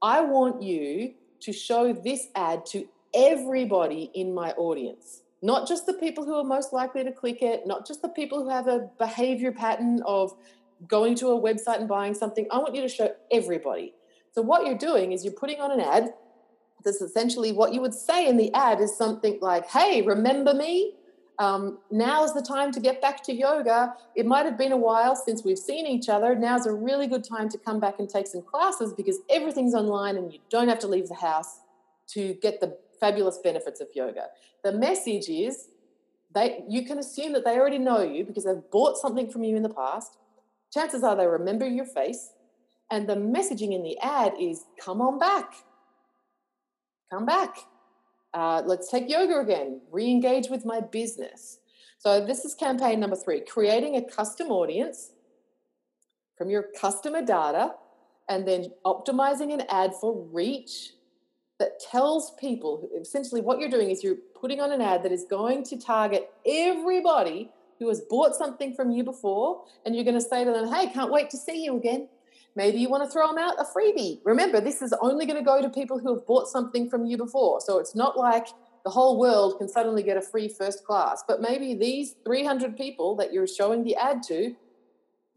I want you to show this ad to everybody in my audience, not just the people who are most likely to click it, not just the people who have a behavior pattern of going to a website and buying something. I want you to show everybody. So what you're doing is you're putting on an ad. That's essentially what you would say in the ad is something like, "Hey, remember me? Um, now's the time to get back to yoga. It might have been a while since we've seen each other. Now's a really good time to come back and take some classes because everything's online and you don't have to leave the house to get the fabulous benefits of yoga. The message is they you can assume that they already know you because they've bought something from you in the past. Chances are they remember your face. And the messaging in the ad is come on back. Come back. Uh, let's take yoga again. Re engage with my business. So, this is campaign number three creating a custom audience from your customer data and then optimizing an ad for reach that tells people essentially what you're doing is you're putting on an ad that is going to target everybody who has bought something from you before and you're going to say to them hey can't wait to see you again Maybe you want to throw them out a freebie. Remember, this is only going to go to people who have bought something from you before. So it's not like the whole world can suddenly get a free first class. But maybe these 300 people that you're showing the ad to,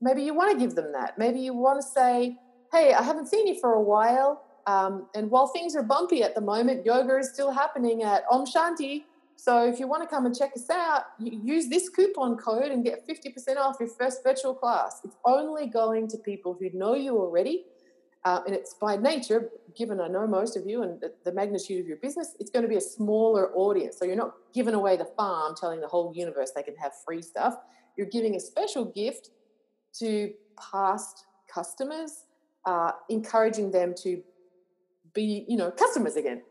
maybe you want to give them that. Maybe you want to say, hey, I haven't seen you for a while. Um, and while things are bumpy at the moment, yoga is still happening at Om Shanti so if you want to come and check us out, use this coupon code and get 50% off your first virtual class. It's only going to people who know you already. Uh, and it's by nature, given I know most of you and the, the magnitude of your business, it's going to be a smaller audience. So you're not giving away the farm, telling the whole universe they can have free stuff. You're giving a special gift to past customers, uh, encouraging them to be, you know, customers again.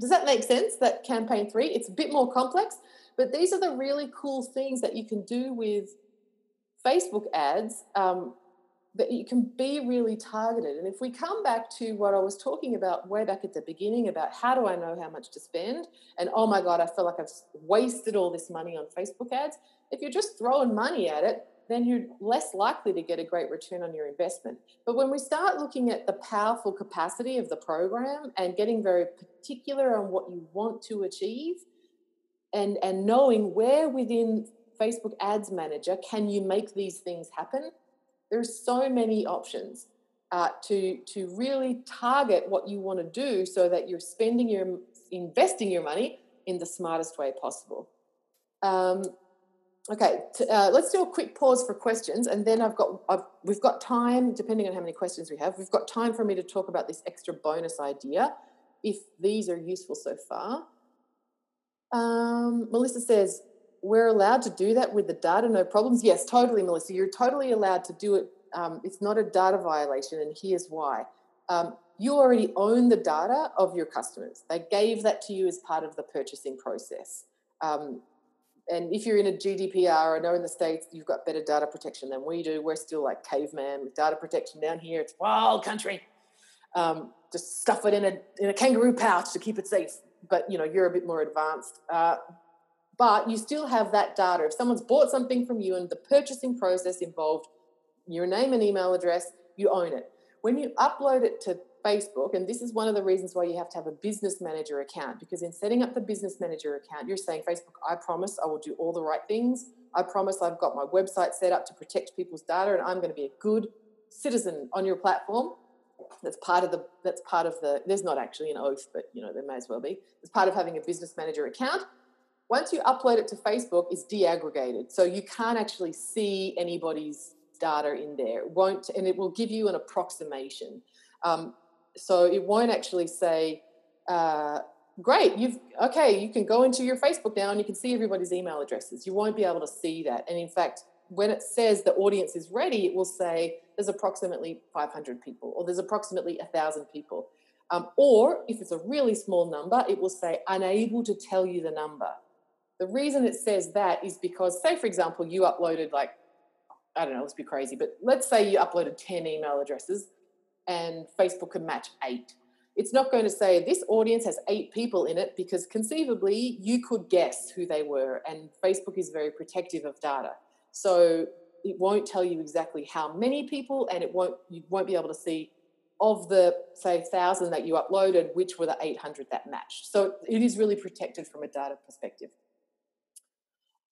Does that make sense? That campaign three? It's a bit more complex, but these are the really cool things that you can do with Facebook ads um, that you can be really targeted. And if we come back to what I was talking about way back at the beginning about how do I know how much to spend, and oh my God, I feel like I've wasted all this money on Facebook ads. If you're just throwing money at it, then you're less likely to get a great return on your investment. But when we start looking at the powerful capacity of the program and getting very particular on what you want to achieve and, and knowing where within Facebook Ads Manager can you make these things happen, there are so many options. Uh, to to really target what you want to do so that you're spending your investing your money in the smartest way possible. Um, Okay, uh, let's do a quick pause for questions, and then I've got I've, we've got time, depending on how many questions we have. We've got time for me to talk about this extra bonus idea, if these are useful so far. Um, Melissa says we're allowed to do that with the data, no problems. Yes, totally, Melissa. You're totally allowed to do it. Um, it's not a data violation, and here's why. Um, you already own the data of your customers. They gave that to you as part of the purchasing process. Um, and if you're in a GDPR, I know in the States you've got better data protection than we do. We're still like caveman with data protection down here. It's wild country. Um, just stuff it in a, in a kangaroo pouch to keep it safe. But, you know, you're a bit more advanced. Uh, but you still have that data. If someone's bought something from you and the purchasing process involved your name and email address, you own it. When you upload it to Facebook, and this is one of the reasons why you have to have a business manager account because in setting up the business manager account, you're saying, Facebook, I promise I will do all the right things. I promise I've got my website set up to protect people's data and I'm going to be a good citizen on your platform. That's part of the that's part of the there's not actually an oath, but you know, there may as well be. It's part of having a business manager account. Once you upload it to Facebook, it's deaggregated. So you can't actually see anybody's data in there. It won't and it will give you an approximation. Um, so it won't actually say uh, great. You've okay. You can go into your Facebook now and you can see everybody's email addresses. You won't be able to see that. And in fact, when it says the audience is ready, it will say there's approximately 500 people or there's approximately 1,000 people. Um, or if it's a really small number, it will say unable to tell you the number. The reason it says that is because, say, for example, you uploaded like, I don't know, let's be crazy, but let's say you uploaded 10 email addresses and Facebook can match eight. It's not going to say this audience has eight people in it because conceivably you could guess who they were, and Facebook is very protective of data. So it won't tell you exactly how many people, and it won't you won't be able to see of the say thousand that you uploaded, which were the 800 that matched. So it is really protected from a data perspective.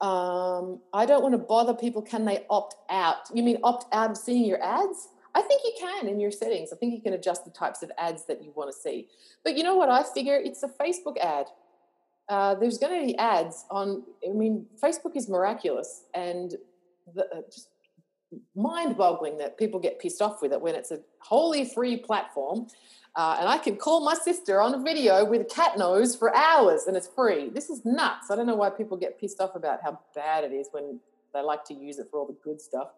Um, I don't want to bother people. Can they opt out? You mean opt out of seeing your ads? I think you can in your settings. I think you can adjust the types of ads that you want to see. But you know what? I figure it's a Facebook ad. Uh, there's going to be ads on. I mean, Facebook is miraculous, and the, uh, just mind-boggling that people get pissed off with it when it's a wholly free platform uh, and I can call my sister on a video with a cat nose for hours and it's free. This is nuts. I don't know why people get pissed off about how bad it is when they like to use it for all the good stuff.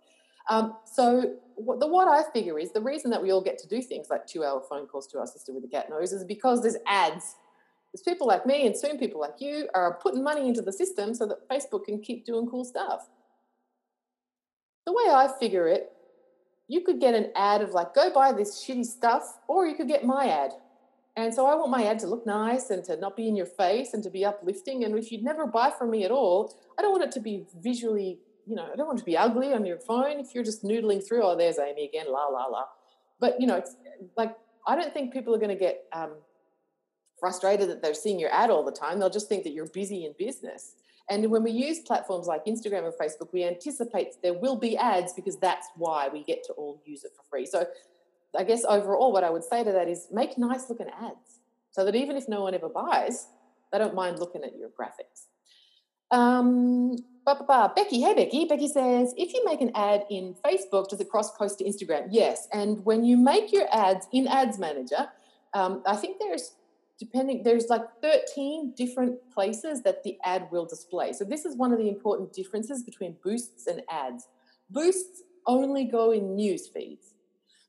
Um, so what, the what I figure is the reason that we all get to do things like two-hour phone calls to our sister with a cat nose is because there's ads. There's people like me and soon people like you are putting money into the system so that Facebook can keep doing cool stuff the way I figure it, you could get an ad of like, go buy this shitty stuff, or you could get my ad. And so I want my ad to look nice and to not be in your face and to be uplifting. And if you'd never buy from me at all, I don't want it to be visually, you know, I don't want to be ugly on your phone. If you're just noodling through, oh, there's Amy again, la, la, la. But, you know, it's like, I don't think people are going to get um, frustrated that they're seeing your ad all the time. They'll just think that you're busy in business. And when we use platforms like Instagram and Facebook, we anticipate there will be ads because that's why we get to all use it for free. So I guess overall, what I would say to that is make nice looking ads so that even if no one ever buys, they don't mind looking at your graphics. Um, bah, bah, bah. Becky, hey Becky. Becky says, if you make an ad in Facebook, does it cross post to Instagram? Yes. And when you make your ads in Ads Manager, um, I think there's depending there's like 13 different places that the ad will display so this is one of the important differences between boosts and ads boosts only go in news feeds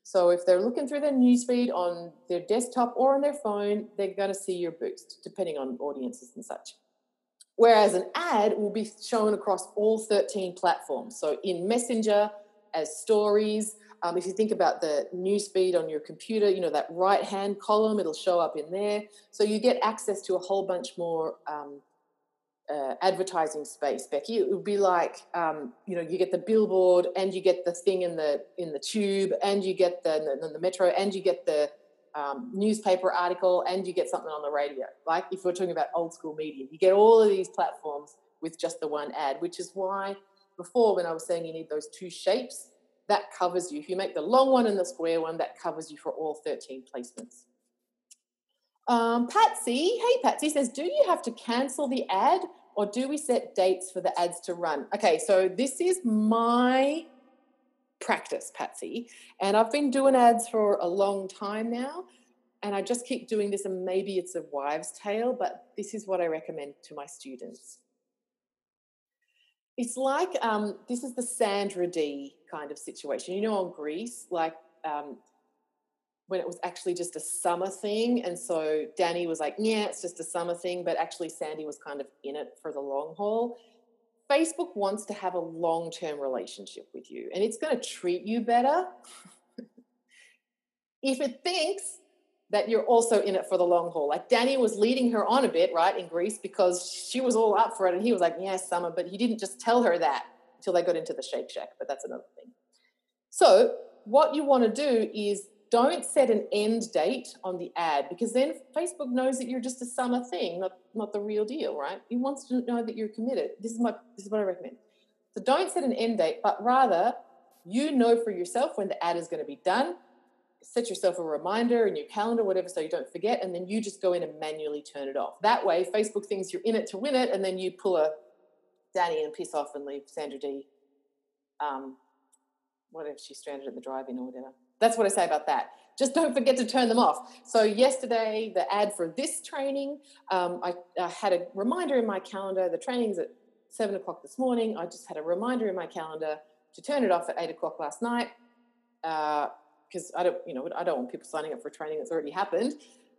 so if they're looking through their news feed on their desktop or on their phone they're going to see your boost depending on audiences and such whereas an ad will be shown across all 13 platforms so in messenger as stories um, if you think about the news feed on your computer, you know, that right hand column, it'll show up in there. So you get access to a whole bunch more um, uh, advertising space, Becky. It would be like, um, you know, you get the billboard and you get the thing in the in the tube and you get the, the, the metro and you get the um, newspaper article and you get something on the radio. Like if we're talking about old school media, you get all of these platforms with just the one ad, which is why before when I was saying you need those two shapes, that covers you. If you make the long one and the square one, that covers you for all 13 placements. Um, Patsy, hey Patsy says, do you have to cancel the ad or do we set dates for the ads to run? Okay, so this is my practice, Patsy, and I've been doing ads for a long time now, and I just keep doing this, and maybe it's a wives' tale, but this is what I recommend to my students. It's like um, this is the Sandra Dee kind of situation. You know, on Grease, like um, when it was actually just a summer thing, and so Danny was like, "Yeah, it's just a summer thing," but actually Sandy was kind of in it for the long haul. Facebook wants to have a long-term relationship with you, and it's going to treat you better if it thinks that you're also in it for the long haul. Like Danny was leading her on a bit, right, in Grease because she was all up for it. And he was like, yes, yeah, Summer, but he didn't just tell her that until they got into the Shake Shack, but that's another thing. So, what you want to do is don't set an end date on the ad because then Facebook knows that you're just a summer thing, not, not the real deal, right? He wants to know that you're committed. This is my this is what I recommend. So don't set an end date, but rather you know for yourself when the ad is going to be done set yourself a reminder in your calendar, whatever, so you don't forget, and then you just go in and manually turn it off. That way, Facebook thinks you're in it to win it, and then you pull a Danny and piss off and leave Sandra Dee. um, whatever she's stranded at the drive-in or whatever. That's what I say about that. just don't forget to turn them off. So yesterday, the ad for this training, um, I, I, had a reminder in my calendar. The training's at seven o'clock this morning. I just had a reminder in my calendar to turn it off at eight o'clock last night because uh, I don't, you know, I don't want people signing up for training that's already happened.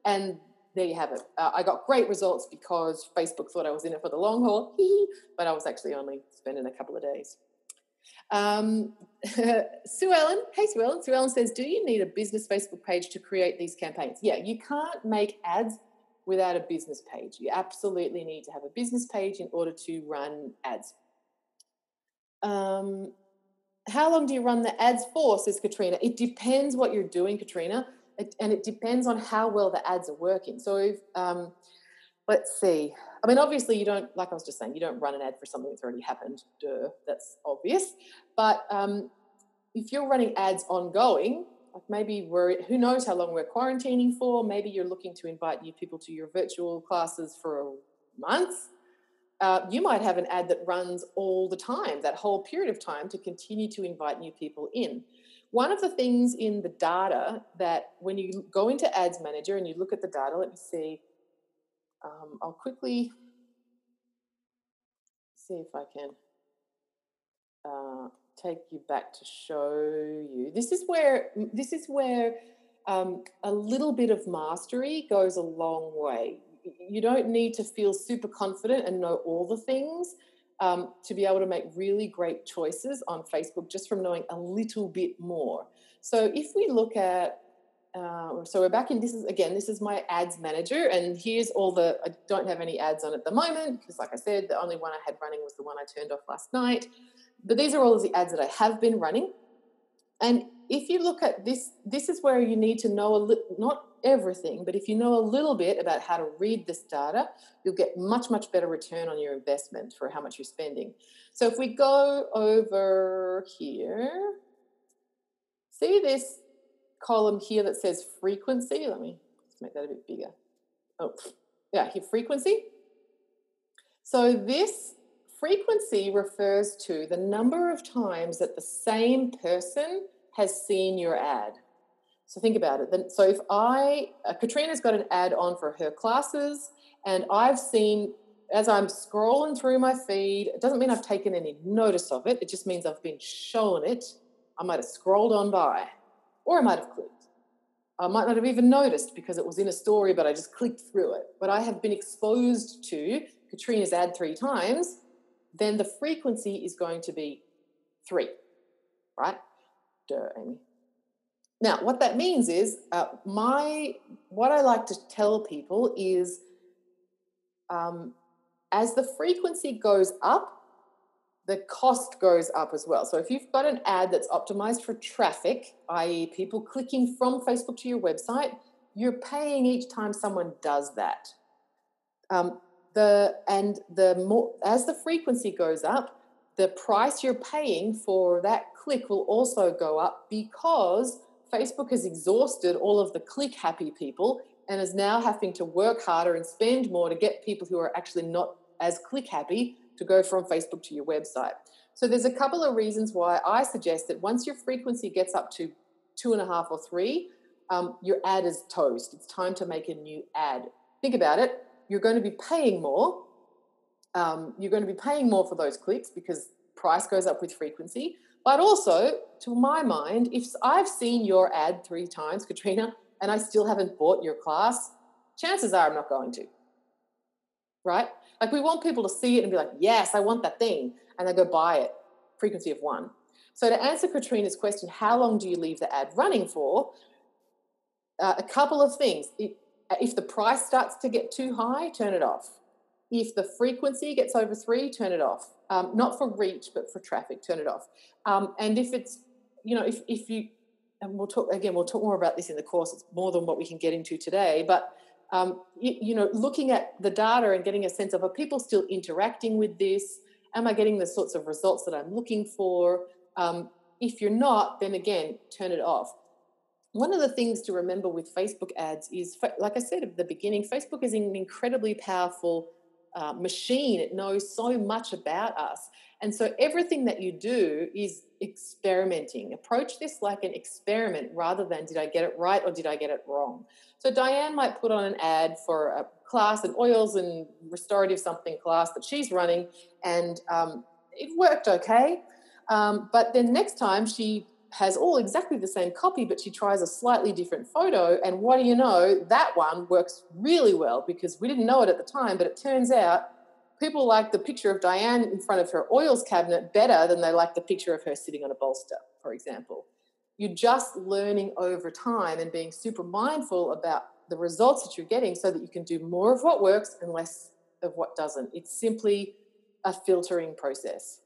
And there you have it. Uh, I got great results because Facebook thought I was in it for the long haul, but I was actually only spending a couple of days. Um, Sue Ellen, hey Sue Ellen. Sue Ellen says, "Do you need a business Facebook page to create these campaigns?" Yeah, you can't make ads without a business page. You absolutely need to have a business page in order to run ads. Um, how long do you run the ads for? Says Katrina. It depends what you're doing, Katrina, and it depends on how well the ads are working. So, if, um, let's see. I mean, obviously, you don't, like I was just saying, you don't run an ad for something that's already happened. Duh, that's obvious. But um, if you're running ads ongoing, like maybe we're, who knows how long we're quarantining for, maybe you're looking to invite new people to your virtual classes for a month. Uh, you might have an ad that runs all the time, that whole period of time, to continue to invite new people in. One of the things in the data that when you go into Ads Manager and you look at the data, let me see, um, I'll quickly see if I can uh, take you back to show you. This is where this is where um, a little bit of mastery goes a long way. You don't need to feel super confident and know all the things um, to be able to make really great choices on Facebook just from knowing a little bit more. So if we look at uh, so we're back in this is again this is my ads manager and here's all the i don't have any ads on at the moment because like i said the only one i had running was the one i turned off last night. But these are all of the ads that i have been running. And if you look at this this is where you need to know a little not everything but if you know a little bit about how to read this data you'll get much much better return on your investment for how much you're spending. So if we go over here see this column here that says frequency. Let me make that a bit bigger. Oh, yeah, here, frequency. So this frequency refers to the number of times that the same person has seen your ad. So think about it. So if I, uh, Katrina's got an ad on for her classes, and I've seen, as I'm scrolling through my feed, it doesn't mean I've taken any notice of it. It just means I've been shown it. I might have scrolled on by or I might have clicked. I might not have even noticed because it was in a story, but I just clicked through it. But I have been exposed to Katrina's ad three times, then the frequency is going to be three, right? Duh, Amy. Now, what that means is uh, my what I like to tell people is um, as the frequency goes up, the cost goes up as well. So if you've got an ad that's optimized for traffic, i.e., people clicking from Facebook to your website, you're paying each time someone does that. Um, the and the more as the frequency goes up, the price you're paying for that click will also go up because Facebook has exhausted all of the click happy people and is now having to work harder and spend more to get people who are actually not as click happy to go from Facebook to your website. So there's a couple of reasons why I suggest that once your frequency gets up to two and a half or three, um, your ad is toast. It's time to make a new ad. Think about it. You're going to be paying more. Um, you're going to be paying more for those clicks because price goes up with frequency. But also, to my mind, if I've seen your ad three times, Katrina, and I still haven't bought your class, chances are I'm not going to. Right? Like we want people to see it and be like, yes, I want that thing. And they go buy it, frequency of one. So to answer Katrina's question, how long do you leave the ad running for? Uh, a couple of things. If, the price starts to get too high, turn it off. If the frequency gets over three, turn it off. Um, not for reach, but for traffic, turn it off. Um, and if it's, you know, if, if you, and we'll talk again, we'll talk more about this in the course. It's more than what we can get into today. But um, you, you, know, looking at the data and getting a sense of are people still interacting with this? Am I getting the sorts of results that I'm looking for? Um, if you're not, then again, turn it off. One of the things to remember with Facebook ads is, like I said at the beginning, Facebook is an incredibly powerful uh, machine. It knows so much about us. And so everything that you do is experimenting. Approach this like an experiment rather than did I get it right or did I get it wrong? So Diane might put on an ad for a class, an oils and restorative something class that she's running, and um, it worked okay. Um, but then next time she has all exactly the same copy, but she tries a slightly different photo. And what do you know? That one works really well because we didn't know it at the time, but it turns out people like the picture of Diane in front of her oils cabinet better than they like the picture of her sitting on a bolster, for example. You're just learning over time and being super mindful about the results that you're getting so that you can do more of what works and less of what doesn't. It's simply a filtering process.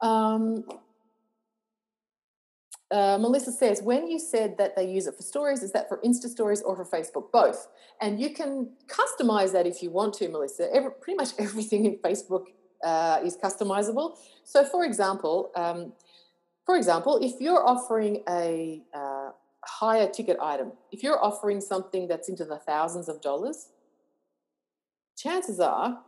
Um, uh, Melissa says, when you said that they use it for stories, is that for Insta stories or for Facebook? Both. And you can customize that if you want to, Melissa. Every, pretty much everything in Facebook uh, is customizable. So, for example, um, for example, if you're offering a uh, higher ticket item, if you're offering something that's into the thousands of dollars, chances are,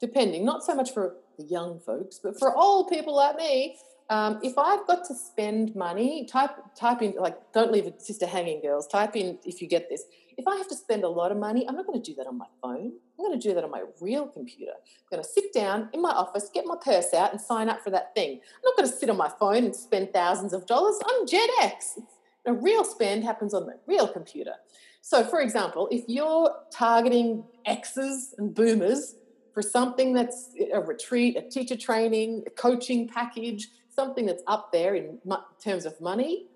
depending, not so much for the young folks, but for old people like me, um, if I've got to spend money, type type in like don't leave a sister hanging, girls. Type in if you get this. If I have to spend a lot of money, I'm not going to do that on my phone. I'm going to do that on my real computer. I'm going to sit down in my office, get my purse out, and sign up for that thing. I'm not going to sit on my phone and spend thousands of dollars. I'm Gen X. A real spend happens on the real computer. So, for example, if you're targeting X's and boomers for something that's a retreat, a teacher training, a coaching package, something that's up there in terms of money,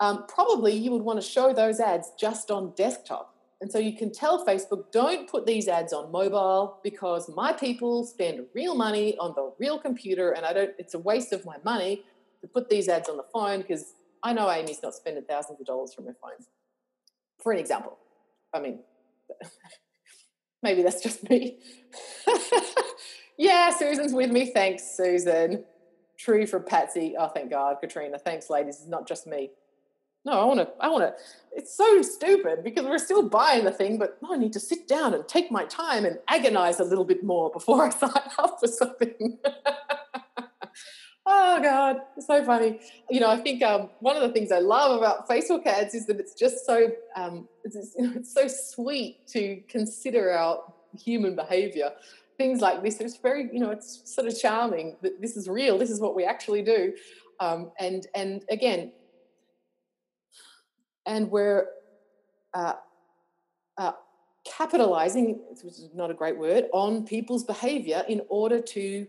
um, probably you would want to show those ads just on desktop. And so you can tell Facebook, don't put these ads on mobile because my people spend real money on the real computer and I don't, it's a waste of my money to put these ads on the phone because I know Amy's not spending thousands of dollars from her phone. For an example. I mean, maybe that's just me. yeah, Susan's with me. Thanks, Susan. True for Patsy. Oh, thank God, Katrina. Thanks, ladies. It's not just me. No, I want to. I want to. It's so stupid because we're still buying the thing, but I need to sit down and take my time and agonize a little bit more before I sign up for something. oh God, it's so funny. You know, I think um, one of the things I love about Facebook ads is that it's just so um, it's, it's so sweet to consider our human behavior things like this. It's very, you know, it's sort of charming that this is real. This is what we actually do. Um, and and again, and we're uh, uh, capitalizing, which is not a great word, on people's behavior in order to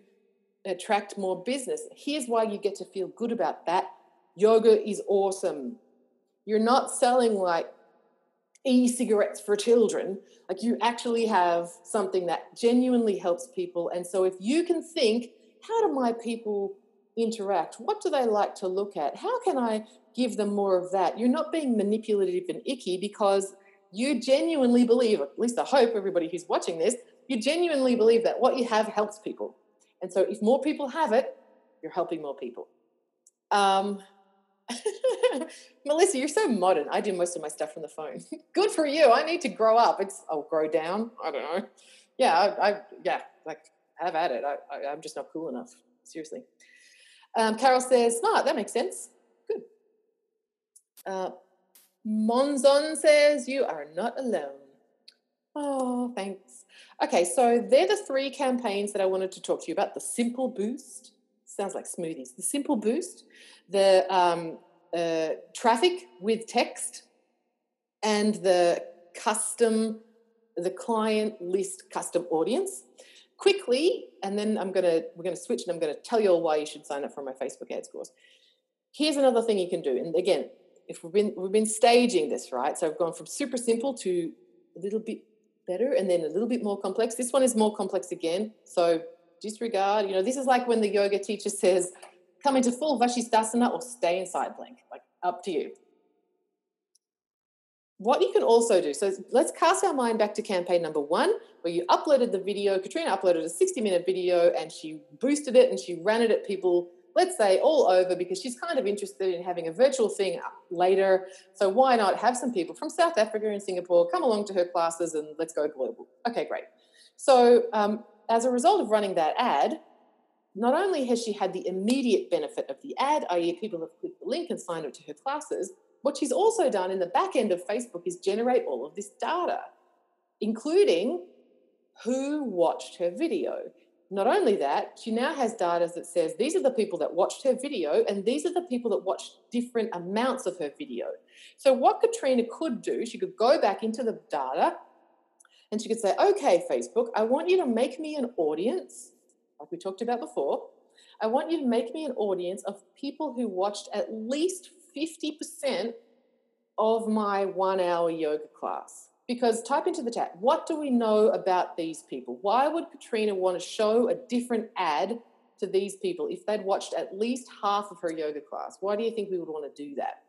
attract more business. Here's why you get to feel good about that. Yoga is awesome. You're not selling like e-cigarettes for children like you actually have something that genuinely helps people. And so if you can think how do my people interact? What do they like to look at? How can i give them more of that? You're not being manipulative and icky because you genuinely believe at least i hope everybody who's watching this you genuinely believe that what you have helps people. And so if more people have it you're helping more people. Um, Melissa, you're so modern. I do most of my stuff from the phone. Good for you. I need to grow up. It's I'll grow down. I don't know. Yeah, I, I yeah, like have at it. I, I, am just not cool enough. Seriously. Um, Carol says, "Smart. That makes sense. Good." Uh, Monzon says, "You are not alone." Oh, thanks. Okay, so they're the three campaigns that I wanted to talk to you about. The Simple Boost sounds like smoothies. The Simple Boost, the um, uh, traffic with text, and the custom, the client list custom audience. Quickly, and then I'm gonna we're gonna switch, and I'm gonna tell you all why you should sign up for my Facebook ads course. Here's another thing you can do, and again, if we've been we've been staging this right, so I've gone from super simple to a little bit better, and then a little bit more complex. This one is more complex again, so disregard. You know, this is like when the yoga teacher says, come into full Vashisthasana or stay in side plank, like up to you. What you can also do, so let's cast our mind back to campaign number one, where you uploaded the video. Katrina uploaded a 60 minute video and she boosted it and she ran it at people, let's say all over, because she's kind of interested in having a virtual thing later. So why not have some people from South Africa and Singapore come along to her classes and let's go global? Okay, great. So, um, as a result of running that ad, not only has she had the immediate benefit of the ad, i.e., people have clicked the link and signed up to her classes, what she's also done in the back end of Facebook is generate all of this data, including who watched her video. Not only that, she now has data that says these are the people that watched her video and these are the people that watched different amounts of her video. So, what Katrina could do, she could go back into the data and she could say, okay, Facebook, I want you to make me an audience, like we talked about before. I want you to make me an audience of people who watched at least 50% of my one hour yoga class. Because type into the chat, what do we know about these people? Why would Katrina want to show a different ad to these people if they'd watched at least half of her yoga class? Why do you think we would want to do that?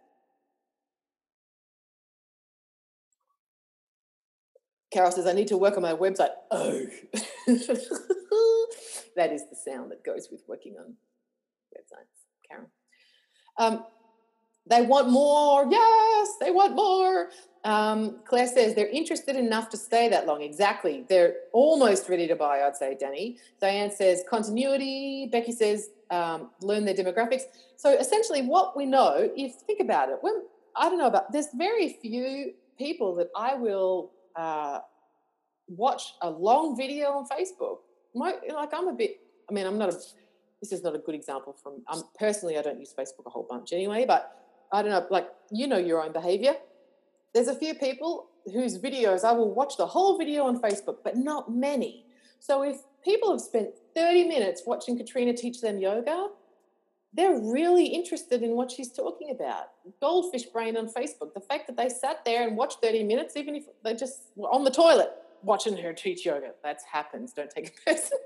Carol says, I need to work on my website. Oh, that is the sound that goes with working on websites, Karen. Um, they want more. Yes, they want more. Um, Claire says they're interested enough to stay that long. Exactly. They're almost ready to buy, I'd say, Danny. Diane says continuity. Becky says um, learn their demographics. So essentially, what we know, if think about it, when I don't know about, there's very few people that I will uh, watch a long video on Facebook. My, like I'm a bit. I mean, I'm not a. This is not a good example from. Um, personally, I don't use Facebook a whole bunch anyway, but I don't know. Like you know your own behavior there's a few people whose videos I will watch the whole video on Facebook, but not many. So if people have spent 30 minutes watching Katrina teach them yoga, they're really interested in what she's talking about. Goldfish brain on Facebook. The fact that they sat there and watched 30 minutes, even if they just were on the toilet watching her teach yoga, that happens. Don't take it personally.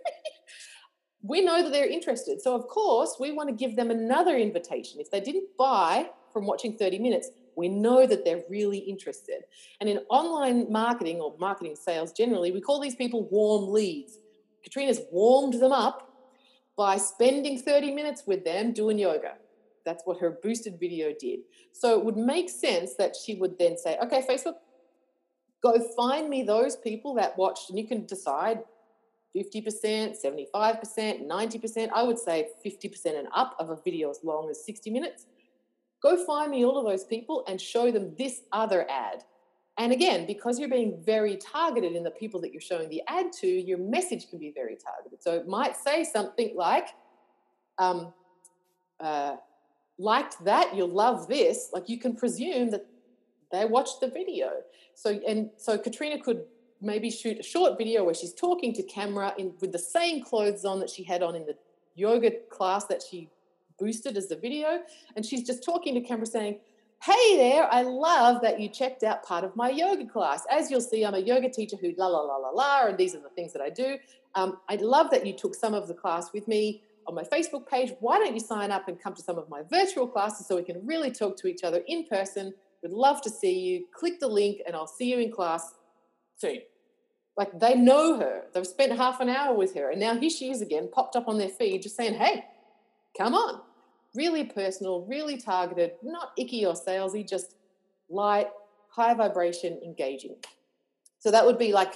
we know that they're interested. So, of course, we want to give them another invitation. If they didn't buy from watching 30 minutes, we know that they're really interested. And in online marketing or marketing sales generally, we call these people warm leads. Katrina's warmed them up by spending 30 minutes with them doing yoga. That's what her boosted video did. So it would make sense that she would then say, okay, Facebook, go find me those people that watched, and you can decide 50%, 75%, 90%. I would say 50% and up of a video as long as 60 minutes. Go find me all of those people and show them this other ad. And again, because you're being very targeted in the people that you're showing the ad to, your message can be very targeted. So it might say something like, um, uh, liked that, you'll love this. Like you can presume that they watched the video. So and so Katrina could maybe shoot a short video where she's talking to camera in with the same clothes on that she had on in the yoga class that she boosted as the video. And she's just talking to camera saying, Hey there, I love that you checked out part of my yoga class. As you'll see, I'm a yoga teacher who la la la la la, and these are the things that I do. Um, I love that you took some of the class with me on my Facebook page. Why don't you sign up and come to some of my virtual classes so we can really talk to each other in person? Would love to see you. Click the link and I'll see you in class soon. Like they know her. They've spent half an hour with her. And now here she is again, popped up on their feed, just saying, hey, come on. Really personal, really targeted, not icky or salesy, just light, high vibration, engaging. So that would be like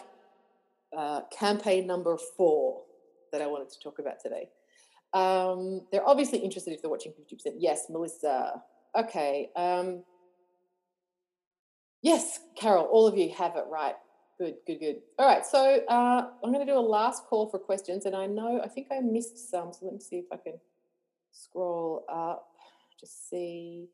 uh, campaign number four that I wanted to talk about today. Um, they're obviously interested if they're watching 50%. Yes, Melissa. Okay. Um, yes, Carol, all of you have it right. Good, good, good. All right, so uh, I'm going to do a last call for questions, and I know I think I missed some, so let me see if I can scroll up to see.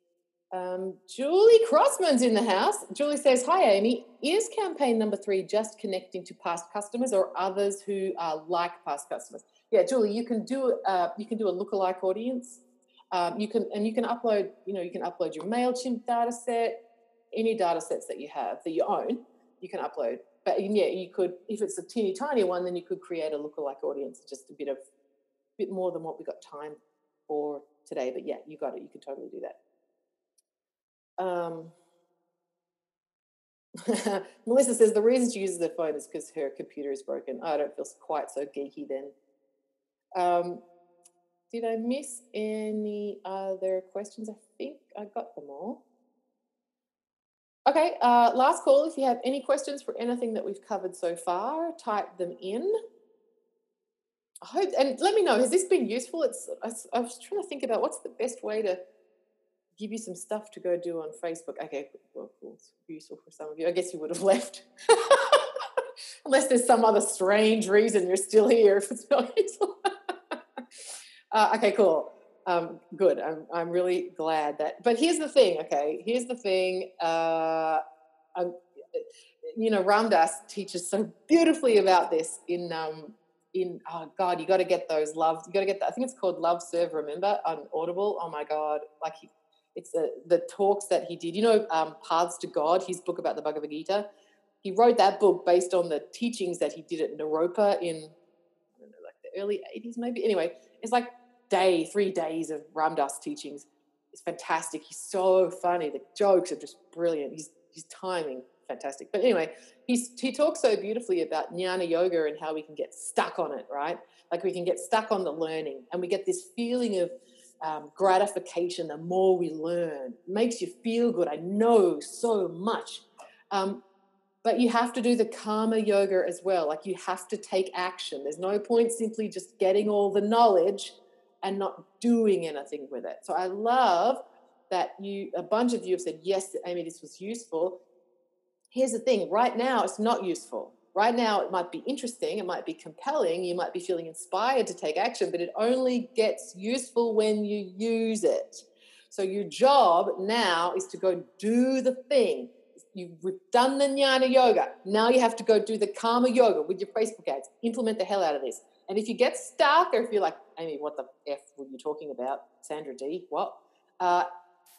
Um, Julie Crossman's in the house. Julie says, Hi, Amy. Is campaign number three just connecting to past customers or others who are like past customers? Yeah, Julie, you can do uh, you can do a lookalike audience. Um, you can and you can upload, you know, you can upload your MailChimp data set, any data sets that you have that you own, you can upload. But yeah, you could, if it's a teeny tiny one, then you could create a lookalike audience, just a bit of bit more than what we got time for today. But yeah, you got it. You can totally do that. Um, Melissa says the reason she uses the phone is because her computer is broken. I don't feel quite so geeky then. Um, did I miss any other questions? I think I got them all. Okay, uh, last call. If you have any questions for anything that we've covered so far, type them in. I hope, and let me know. Has this been useful? It's. I, I was trying to think about what's the best way to give you some stuff to go do on Facebook. Okay, well, cool. It's useful for some of you. I guess you would have left. Unless there's some other strange reason you're still here if it's not useful. uh, okay, cool. Um, good. I'm, I'm really glad that. But here's the thing, okay? Here's the thing. Uh, I'm, you know, Ram Dass teaches so beautifully about this in um, in oh god, you got to get those love. You got to get. I think it's called Love Serve. Remember on Audible. Oh my god, like he, it's the the talks that he did. You know, um, Paths to God. His book about the Bhagavad Gita. He wrote that book based on the teachings that he did at Naropa in I don't know, like the early '80s, maybe. Anyway, it's like day, three days of Ram Dass teachings. It's fantastic. He's so funny. The jokes are just brilliant. He's his timing fantastic. But anyway, he's, he talks so beautifully about jnana yoga and how we can get stuck on it, right? Like we can get stuck on the learning and we get this feeling of um, gratification the more we learn. It makes you feel good. I know so much. Um, but you have to do the karma yoga as well. Like you have to take action. There's no point simply just getting all the knowledge and not doing anything with it. So I love that you a bunch of you have said yes amy this was useful. Here's the thing right now it's not useful. Right now it might be interesting it might be compelling you might be feeling inspired to take action but it only gets useful when you use it. So your job now is to go do the thing. You've done the jnana yoga. Now you have to go do the karma yoga with your facebook ads. Implement the hell out of this and if you get stuck or if you're like amy what the f were you talking about Sandra Dee what uh,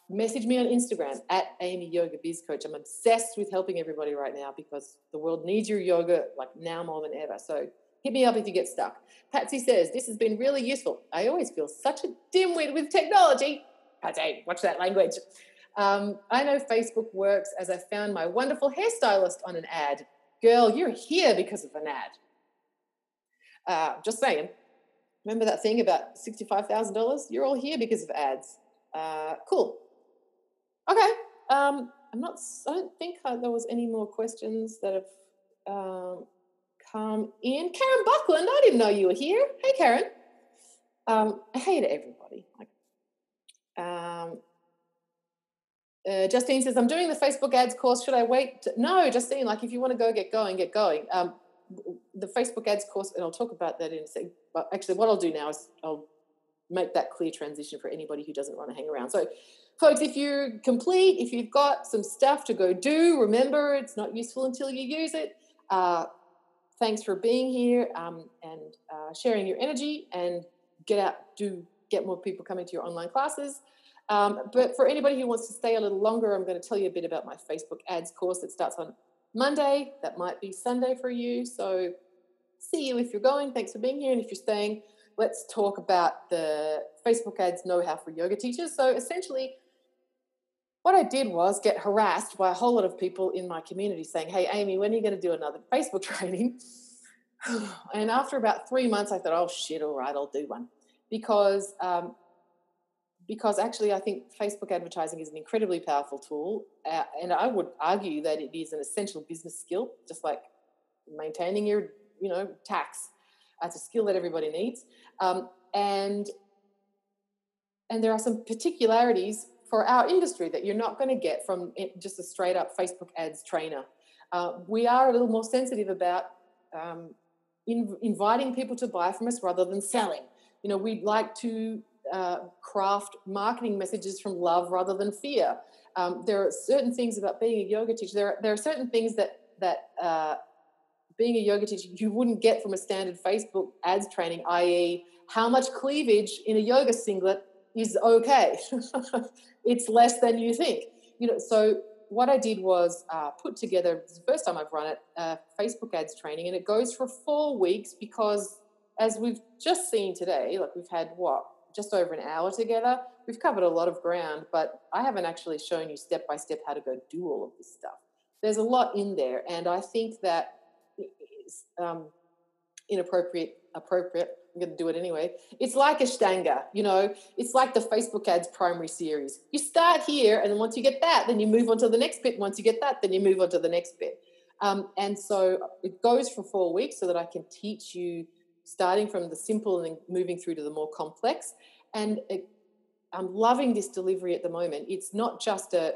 message me on Instagram at Amy Yoga Biz Coach. I'm obsessed with helping everybody right now because the world needs your yoga like now more than ever. So hit me up if you get stuck. Patsy says, This has been really useful. I always feel such a dimwit with technology. Patsy, watch that language. Um, I know Facebook works as I found my wonderful hairstylist on an ad. Girl, you're here because of an ad. Uh, just saying. Remember that thing about $65,000? You're all here because of ads. Uh, cool. Okay. Um, I'm not. I don't think I, there was any more questions that have um, come in. Karen Buckland, I didn't know you were here. Hey, Karen. Um, hey to everybody. Um, uh, Justine says, "I'm doing the Facebook ads course. Should I wait?" No, Justine. Like, if you want to go, get going, get going. Um, the Facebook ads course, and I'll talk about that in a second. But actually, what I'll do now is I'll make that clear transition for anybody who doesn't want to hang around. So folks, if you're complete, if you've got some stuff to go do, remember it's not useful until you use it. Uh, thanks for being here um, and uh, sharing your energy and get out, do get more people coming to your online classes. Um, but for anybody who wants to stay a little longer, I'm going to tell you a bit about my Facebook ads course that starts on Monday. That might be Sunday for you. So see you if you're going. Thanks for being here. And if you're staying, let's talk about the Facebook ads know how for yoga teachers. So essentially, what I did was get harassed by a whole lot of people in my community saying, Hey, Amy, when are you going to do another Facebook training? and after about three months, I thought, Oh, shit, all right, I'll do one. Because, um, because actually, I think Facebook advertising is an incredibly powerful tool. Uh, and I would argue that it is an essential business skill, just like maintaining your, you know, tax. It's a skill that everybody needs. Um, and and there are some particularities for our industry that you're not going to get from just a straight up Facebook ads trainer. Uh, we are a little more sensitive about um, in, inviting people to buy from us rather than selling. You know, we'd like to uh, craft marketing messages from love rather than fear. Um, there are certain things about being a yoga teacher. There are, there are certain things that that uh, being a yoga teacher you wouldn't get from a standard Facebook ads training, i.e., how much cleavage in a yoga singlet is okay. it's less than you think. You know, so what I did was uh, put together. the first time I've run it, uh, Facebook ads training, and it goes for four weeks because, as we've just seen today, like we've had what just over an hour together. We've covered a lot of ground, but I haven't actually shown you step by step how to go do all of this stuff. There's a lot in there, and I think that is um, inappropriate, appropriate I'm going to do it anyway. It's like Ashtanga, you know, it's like the Facebook ads primary series. You start here, and once you get that, then you move on to the next bit. Once you get that, then you move on to the next bit. Um, and so it goes for four weeks so that I can teach you starting from the simple and moving through to the more complex. And it, I'm loving this delivery at the moment. It's not just a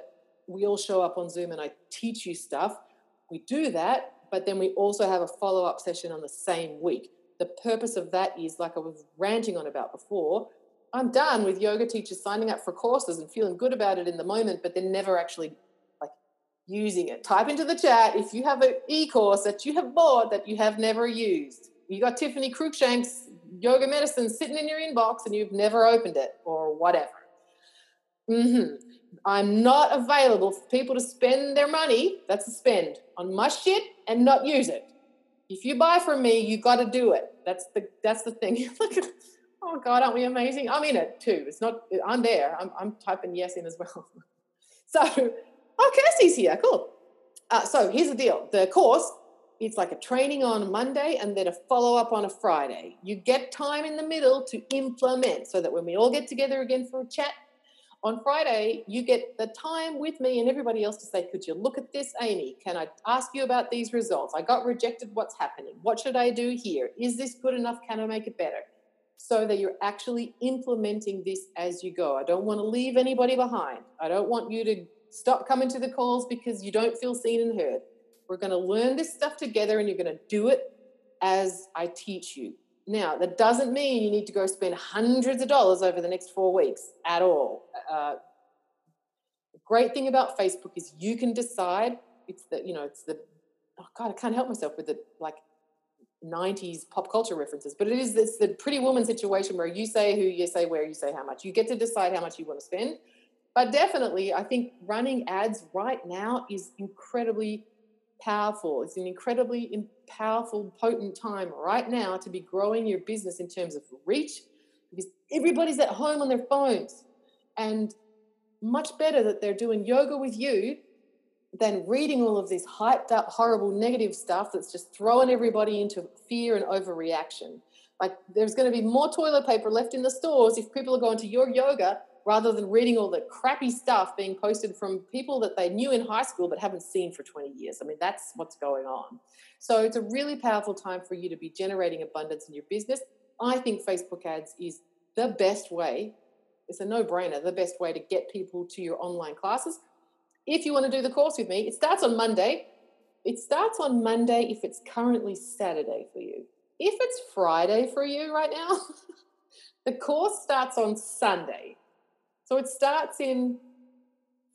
we all show up on Zoom and I teach you stuff. We do that, but then we also have a follow up session on the same week. The purpose of that is, like I was ranting on about before, I'm done with yoga teachers signing up for courses and feeling good about it in the moment, but then never actually like using it. Type into the chat if you have an e-course that you have bought that you have never used. You got Tiffany Cruikshank's yoga medicine sitting in your inbox and you've never opened it or whatever. Mm-hmm. I'm not available for people to spend their money, that's a spend, on my shit and not use it. If you buy from me, you got to do it. That's the that's the thing. Oh God, aren't we amazing? I'm in it too. It's not I'm there. I'm, I'm typing yes in as well. so oh, Kirsty's here. Cool. Uh, so here's the deal. The course it's like a training on a Monday and then a follow up on a Friday. You get time in the middle to implement so that when we all get together again for a chat on Friday, you get the time with me and everybody else to say, Could you look at this, Amy? Can I ask you about these results? I got rejected. What's happening? What should I do here? Is this good enough? Can I make it better? So that you're actually implementing this as you go. I don't want to leave anybody behind. I don't want you to stop coming to the calls because you don't feel seen and heard. We're going to learn this stuff together and you're going to do it as I teach you. Now, that doesn't mean you need to go spend hundreds of dollars over the next four weeks at all. Uh, the great thing about Facebook is you can decide. It's the, you know, it's the, oh God, I can't help myself with the like 90s pop culture references, but it is it's the pretty woman situation where you say who, you say where, you say how much. You get to decide how much you want to spend. But definitely, I think running ads right now is incredibly powerful. It's an incredibly powerful, potent time right now to be growing your business in terms of reach because everybody's at home on their phones. And much better that they're doing yoga with you than reading all of this hyped up, horrible, negative stuff that's just throwing everybody into fear and overreaction. Like, there's going to be more toilet paper left in the stores if people are going to your yoga rather than reading all the crappy stuff being posted from people that they knew in high school but haven't seen for 20 years. I mean, that's what's going on. So it's a really powerful time for you to be generating abundance in your business. I think Facebook ads is the best way. It's a no brainer, the best way to get people to your online classes. If you want to do the course with me, it starts on Monday. It starts on Monday if it's currently Saturday for you. If it's Friday for you right now, the course starts on Sunday. So it starts in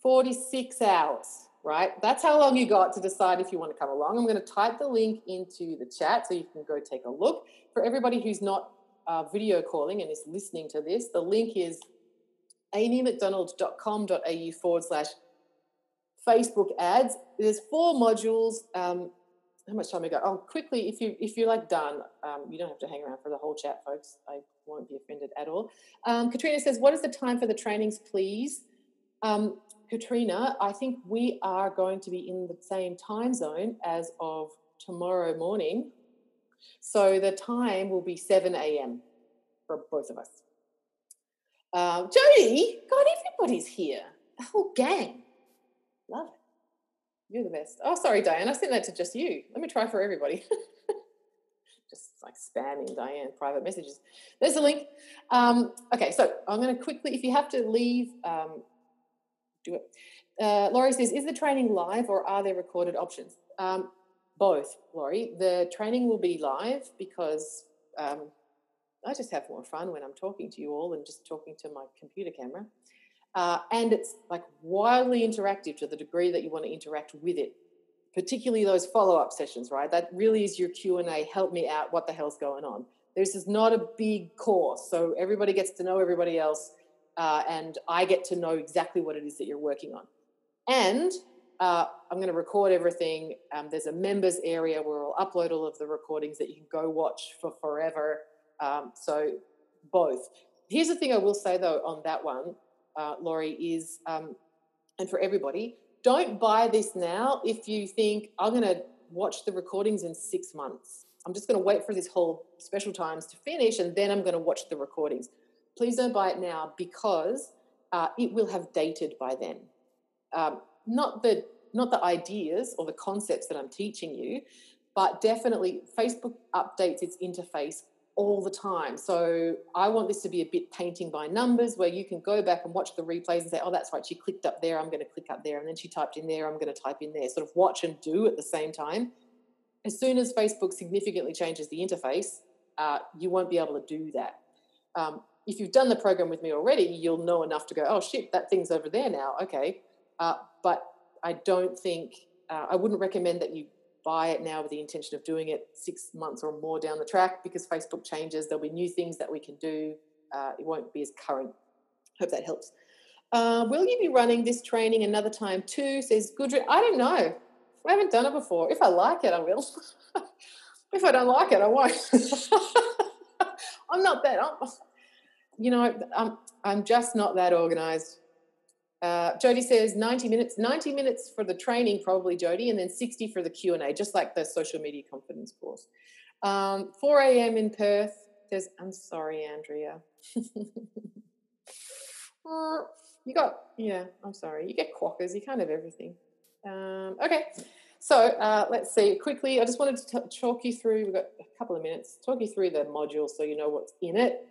46 hours, right? That's how long you got to decide if you want to come along. I'm going to type the link into the chat so you can go take a look. For everybody who's not uh, video calling and is listening to this, the link is amymcdonald.com.au forward slash Facebook ads. There's four modules. Um, how much time we got? Oh, quickly, if you if you're like done, um, you don't have to hang around for the whole chat, folks. I won't be offended at all. Um, Katrina says, "What is the time for the trainings, please?" Um, Katrina, I think we are going to be in the same time zone as of tomorrow morning, so the time will be seven a.m. for both of us. Uh, Jody, God, everybody's here. The whole gang. Love it. You're the best. Oh, sorry, Diane. I sent that to just you. Let me try for everybody. like spamming Diane private messages. There's a link. Um, okay, so I'm going to quickly, if you have to leave, um, do it. Uh, Laurie says, is the training live or are there recorded options? Um, both, Laurie. The training will be live because um, I just have more fun when I'm talking to you all than just talking to my computer camera. Uh, and it's like wildly interactive to the degree that you want to interact with it particularly those follow-up sessions right? That really is your q&a help me out what the hell's going on? This is not a big course so everybody gets to know everybody else uh, and i get to know exactly what it is that you're working on. And uh, i'm going to record everything um, there's a members area where i'll upload all of the recordings that you can go watch for forever um, so both. Here's the thing i will say though on that one uh, Laurie, is, um, and for everybody, don't buy this now if you think I'm going to watch the recordings in six months. I'm just going to wait for this whole special times to finish and then I'm going to watch the recordings. Please don't buy it now because uh, it will have dated by then. Um, not the not the ideas or the concepts that I'm teaching you, but definitely Facebook updates its interface all the time. So I want this to be a bit painting by numbers where you can go back and watch the replays and say, oh, that's right, she clicked up there, I'm going to click up there. And then she typed in there, I'm going to type in there. Sort of watch and do at the same time. As soon as Facebook significantly changes the interface, uh, you won't be able to do that. Um, if you've done the program with me already, you'll know enough to go, oh, shit, that thing's over there now. Okay. Uh, but I don't think, uh, I wouldn't recommend that you buy it now with the intention of doing it six months or more down the track because Facebook changes. There'll be new things that we can do. Uh, it won't be as current. Hope that helps. Uh, will you be running this training another time too? Says Gudrun. I don't know. I haven't done it before. If I like it, I will. if I don't like it, I won't. I'm not that. I'm, you know, I'm, I'm just not that organized. Uh, Jody says 90 minutes, 90 minutes for the training, probably Jody, and then 60 for the Q&A, just like the social media confidence course. Um, 4 a.m. in Perth. There's, I'm sorry, Andrea. you got, yeah, I'm sorry. You get quackers. You can't have everything. Um, okay, so uh, let's see quickly. I just wanted to t- talk you through. We've got a couple of minutes. Talk you through the module so you know what's in it.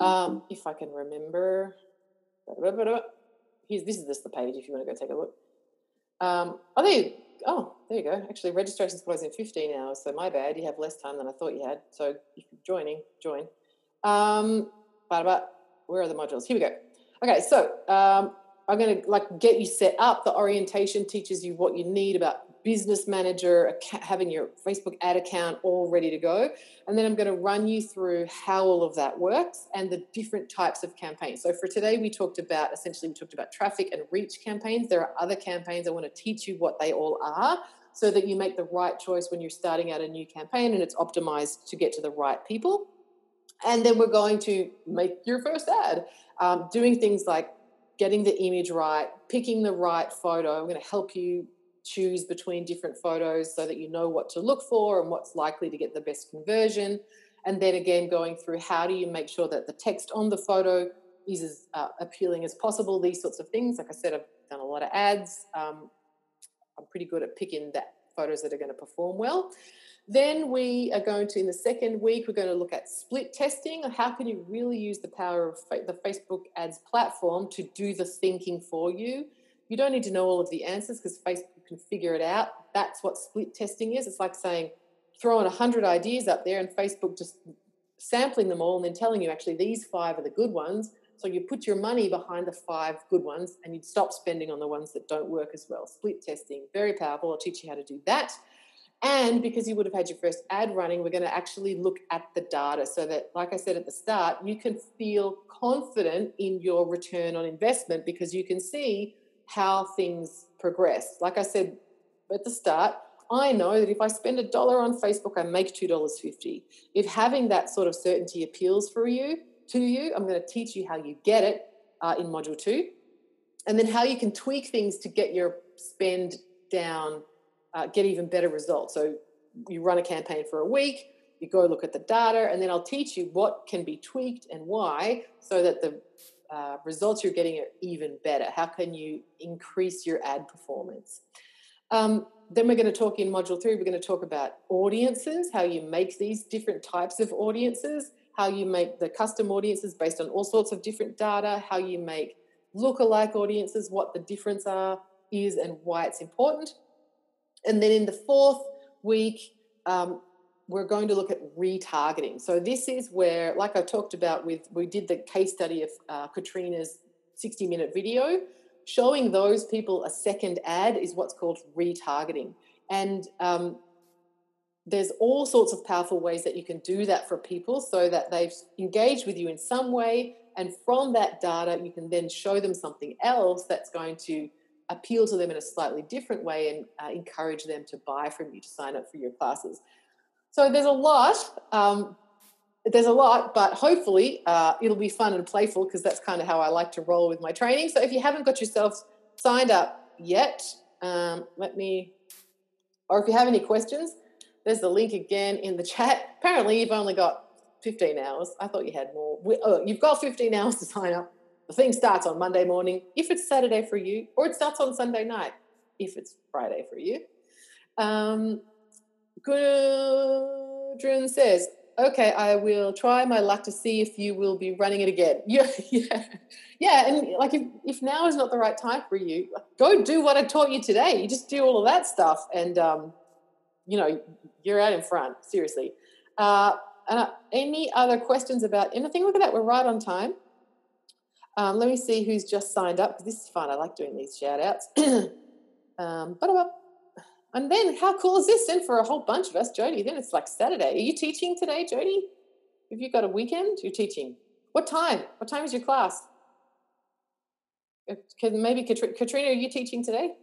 Um, if I can remember, Here's, this is just the page if you want to go take a look. Um, oh, there you, oh, there you go. Actually, registration's closed in 15 hours, so my bad. You have less time than I thought you had. So if you're joining, join. Um, but, where are the modules? Here we go. Okay, so um, I'm going to like get you set up. The orientation teaches you what you need about business manager, having your Facebook ad account all ready to go. And then I'm going to run you through how all of that works and the different types of campaigns. So for today, we talked about essentially, we talked about traffic and reach campaigns. There are other campaigns. I want to teach you what they all are so that you make the right choice when you're starting out a new campaign and it's optimized to get to the right people. And then we're going to make your first ad, um, doing things like getting the image right, picking the right photo. I'm going to help you choose between different photos so that you know what to look for and what's likely to get the best conversion. And then again, going through how do you make sure that the text on the photo is as uh, appealing as possible, these sorts of things. Like I said, I've done a lot of ads. Um, I'm pretty good at picking that photos that are going to perform well. Then we are going to, in the second week, we're going to look at split testing. How can you really use the power of the Facebook ads platform to do the thinking for you? You don't need to know all of the answers because Facebook can figure it out. That's what split testing is. It's like saying throwing 100 ideas up there and Facebook just sampling them all and then telling you actually these five are the good ones. So you put your money behind the five good ones and you'd stop spending on the ones that don't work as well. Split testing, very powerful. I'll teach you how to do that. And because you would have had your first ad running, we're going to actually look at the data so that, like I said at the start, you can feel confident in your return on investment because you can see how things progress. Like I said at the start, I know that if I spend a dollar on Facebook, I make $2.50. If having that sort of certainty appeals for you, to you, I'm going to teach you how you get it uh, in module two, and then how you can tweak things to get your spend down, uh, get even better results. So you run a campaign for a week, you go look at the data, and then I'll teach you what can be tweaked and why, so that the uh, results you're getting are even better? How can you increase your ad performance? Um, then we're going to talk in module three, we're going to talk about audiences, how you make these different types of audiences, how you make the custom audiences based on all sorts of different data, how you make lookalike audiences, what the difference are, is, and why it's important. And then in the fourth week, um, we're going to look at retargeting. So this is where, like I talked about with, we did the case study of uh, Katrina's 60 minute video. Showing those people a second ad is what's called retargeting. And um, there's all sorts of powerful ways that you can do that for people so that they've engaged with you in some way. And from that data, you can then show them something else that's going to appeal to them in a slightly different way and uh, encourage them to buy from you to sign up for your classes. So there's a lot. Um, there's a lot, but hopefully uh, it'll be fun and playful because that's kind of how I like to roll with my training. So if you haven't got yourself signed up yet, um, let me, or if you have any questions, There's the link again in the chat. Apparently, you've only got 15 hours. I thought you had more. We, oh, you've got 15 hours to sign up. The thing starts on Monday morning if it's Saturday for you, or it starts on Sunday night if it's Friday for you. Um, Gudrun says, okay, I will try my luck to see if you will be running it again. Yeah, yeah, yeah. And like, if, if now is not the right time for you, go do what I taught you today. You just do all of that stuff, and um, you know, you're out in front. Seriously. Uh, uh, any other questions about anything? Look at that, we're right on time. Um, let me see who's just signed up this is fun. I like doing these shout outs. um, and then how cool is this? Then for a whole bunch of us, Jody, then it's like Saturday. Are you teaching today, Jody? Have you got a weekend? You're teaching. What time? What time is your class? Uh, maybe Katrina, are you teaching today?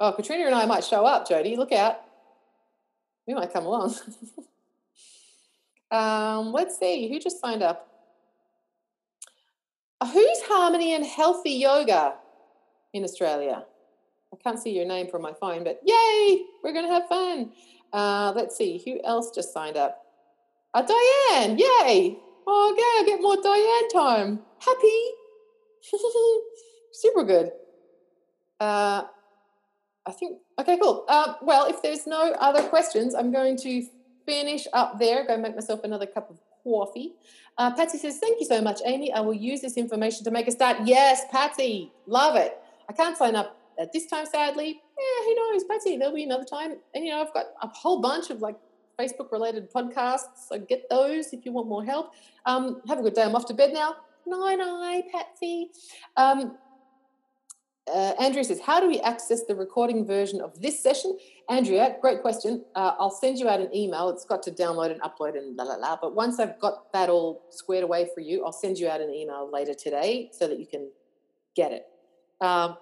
Oh, Katrina and I might show up, Jody. Look out. We might come along. Um, let's see, who just signed up? Uh, who's Harmony and Healthy Yoga in Australia? I can't see your name from my phone, but yay, we're going to have fun. Uh, let's see, who else just signed up? Uh, Diane, yay. Oh, okay, I get more Diane time. Happy. Super good. Uh, I think, okay, cool. Uh, well, if there's no other questions, I'm going to finish up there. Go make myself another cup of coffee. Uh, Patsy says, Thank you so much, Amy. I will use this information to make a start. Yes, Patsy, love it. I can't sign up at this time, sadly. Yeah, who knows, Patsy? There'll be another time. And, you know, I've got a whole bunch of like Facebook related podcasts. So get those if you want more help. Um, have a good day. I'm off to bed now. Night night, Patsy. Um, uh, Andrea says, How do we access the recording version of this session? Andrea, great question. Uh, I'll send you out an email. It's got to download and upload and la la la. But once I've got that all squared away for you, I'll send you out an email later today so that you can get it. Um,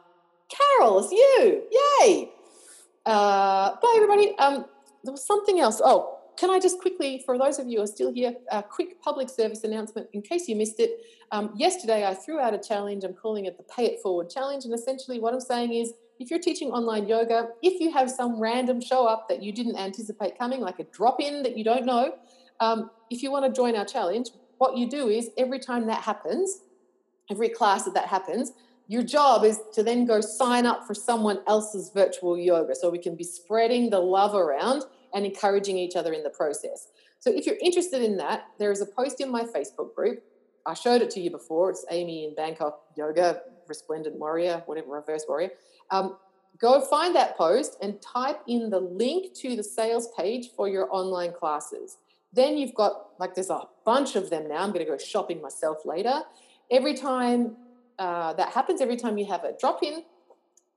Carol, it's you. Yay. Uh, bye, everybody. Um, there was something else. Oh, can I just quickly, for those of you who are still here, a quick public service announcement in case you missed it. Um, yesterday, I threw out a challenge. I'm calling it the Pay It Forward Challenge. And essentially, what I'm saying is if you're teaching online yoga, if you have some random show up that you didn't anticipate coming, like a drop in that you don't know, um, if you want to join our challenge, what you do is every time that happens, every class that that happens, your job is to then go sign up for someone else's virtual yoga so we can be spreading the love around and encouraging each other in the process. So if you're interested in that, there is a post in my Facebook group. I showed it to you before. It's Amy in Bangkok Yoga, Resplendent Warrior, whatever, Reverse Warrior. Um, go find that post and type in the link to the sales page for your online classes. Then you've got, like, there's a bunch of them now. I'm going to go shopping myself later. Every time uh, that happens, every time you have a drop in,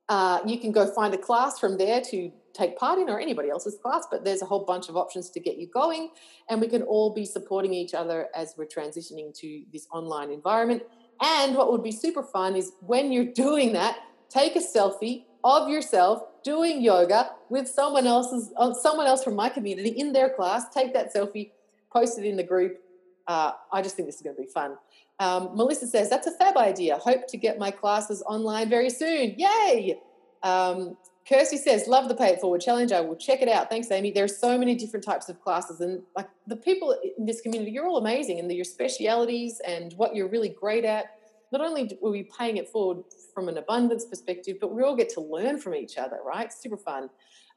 uh, you can go find a class from there to take part in or anybody else's class, but there's a whole bunch of options to get you going. And we can all be supporting each other as we're transitioning to this online environment. And what would be super fun is when you're doing that, take a selfie of yourself doing yoga with someone else's uh, someone else from my community in their class. Take that selfie, post it in the group. Uh, I just think this is going to be fun. Um, Melissa says that's a fab idea. Hope to get my classes online very soon. Yay! Um, Kirsty says, love the Pay It Forward challenge. I will check it out. Thanks, Amy. There are so many different types of classes, and like the people in this community, you're all amazing, and your specialities and what you're really great at. Not only are we be paying it forward from an abundance perspective, but we all get to learn from each other, right? Super fun.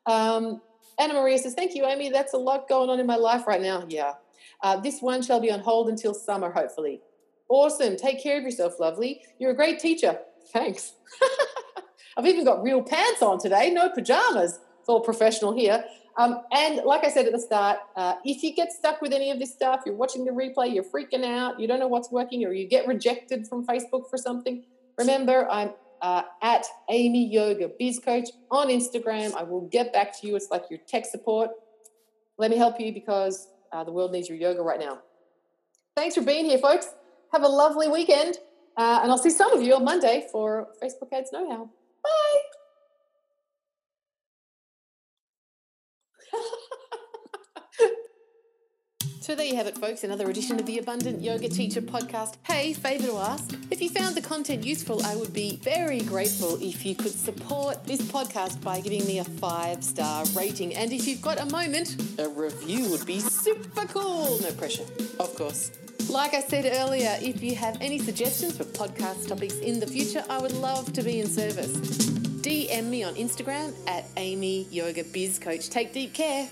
Um, Anna Maria says, Thank you, Amy. That's a lot going on in my life right now. Yeah. Uh, this one shall be on hold until summer, hopefully. Awesome. Take care of yourself, lovely. You're a great teacher. Thanks. I've even got real pants on today, no pajamas. It's all professional here. Um, and like I said at the start, uh, if you get stuck with any of this stuff, you're watching the replay, you're freaking out, you don't know what's working, or you get rejected from Facebook for something, remember I'm uh, at Amy Yoga Biz Coach on Instagram. I will get back to you. It's like your tech support. Let me help you because uh, the world needs your yoga right now. Thanks for being here, folks. Have a lovely weekend. Uh, and I'll see some of you on Monday for Facebook Ads Know How. Bye. So there you have it, folks. Another edition of the Abundant Yoga Teacher podcast. Hey, favour to ask. If you found the content useful, I would be very grateful if you could support this podcast by giving me a five star rating. And if you've got a moment, a review would be super cool. No pressure, of course. Like I said earlier, if you have any suggestions for podcast topics in the future, I would love to be in service. DM me on Instagram at Amy Yoga Biz Coach. Take deep care.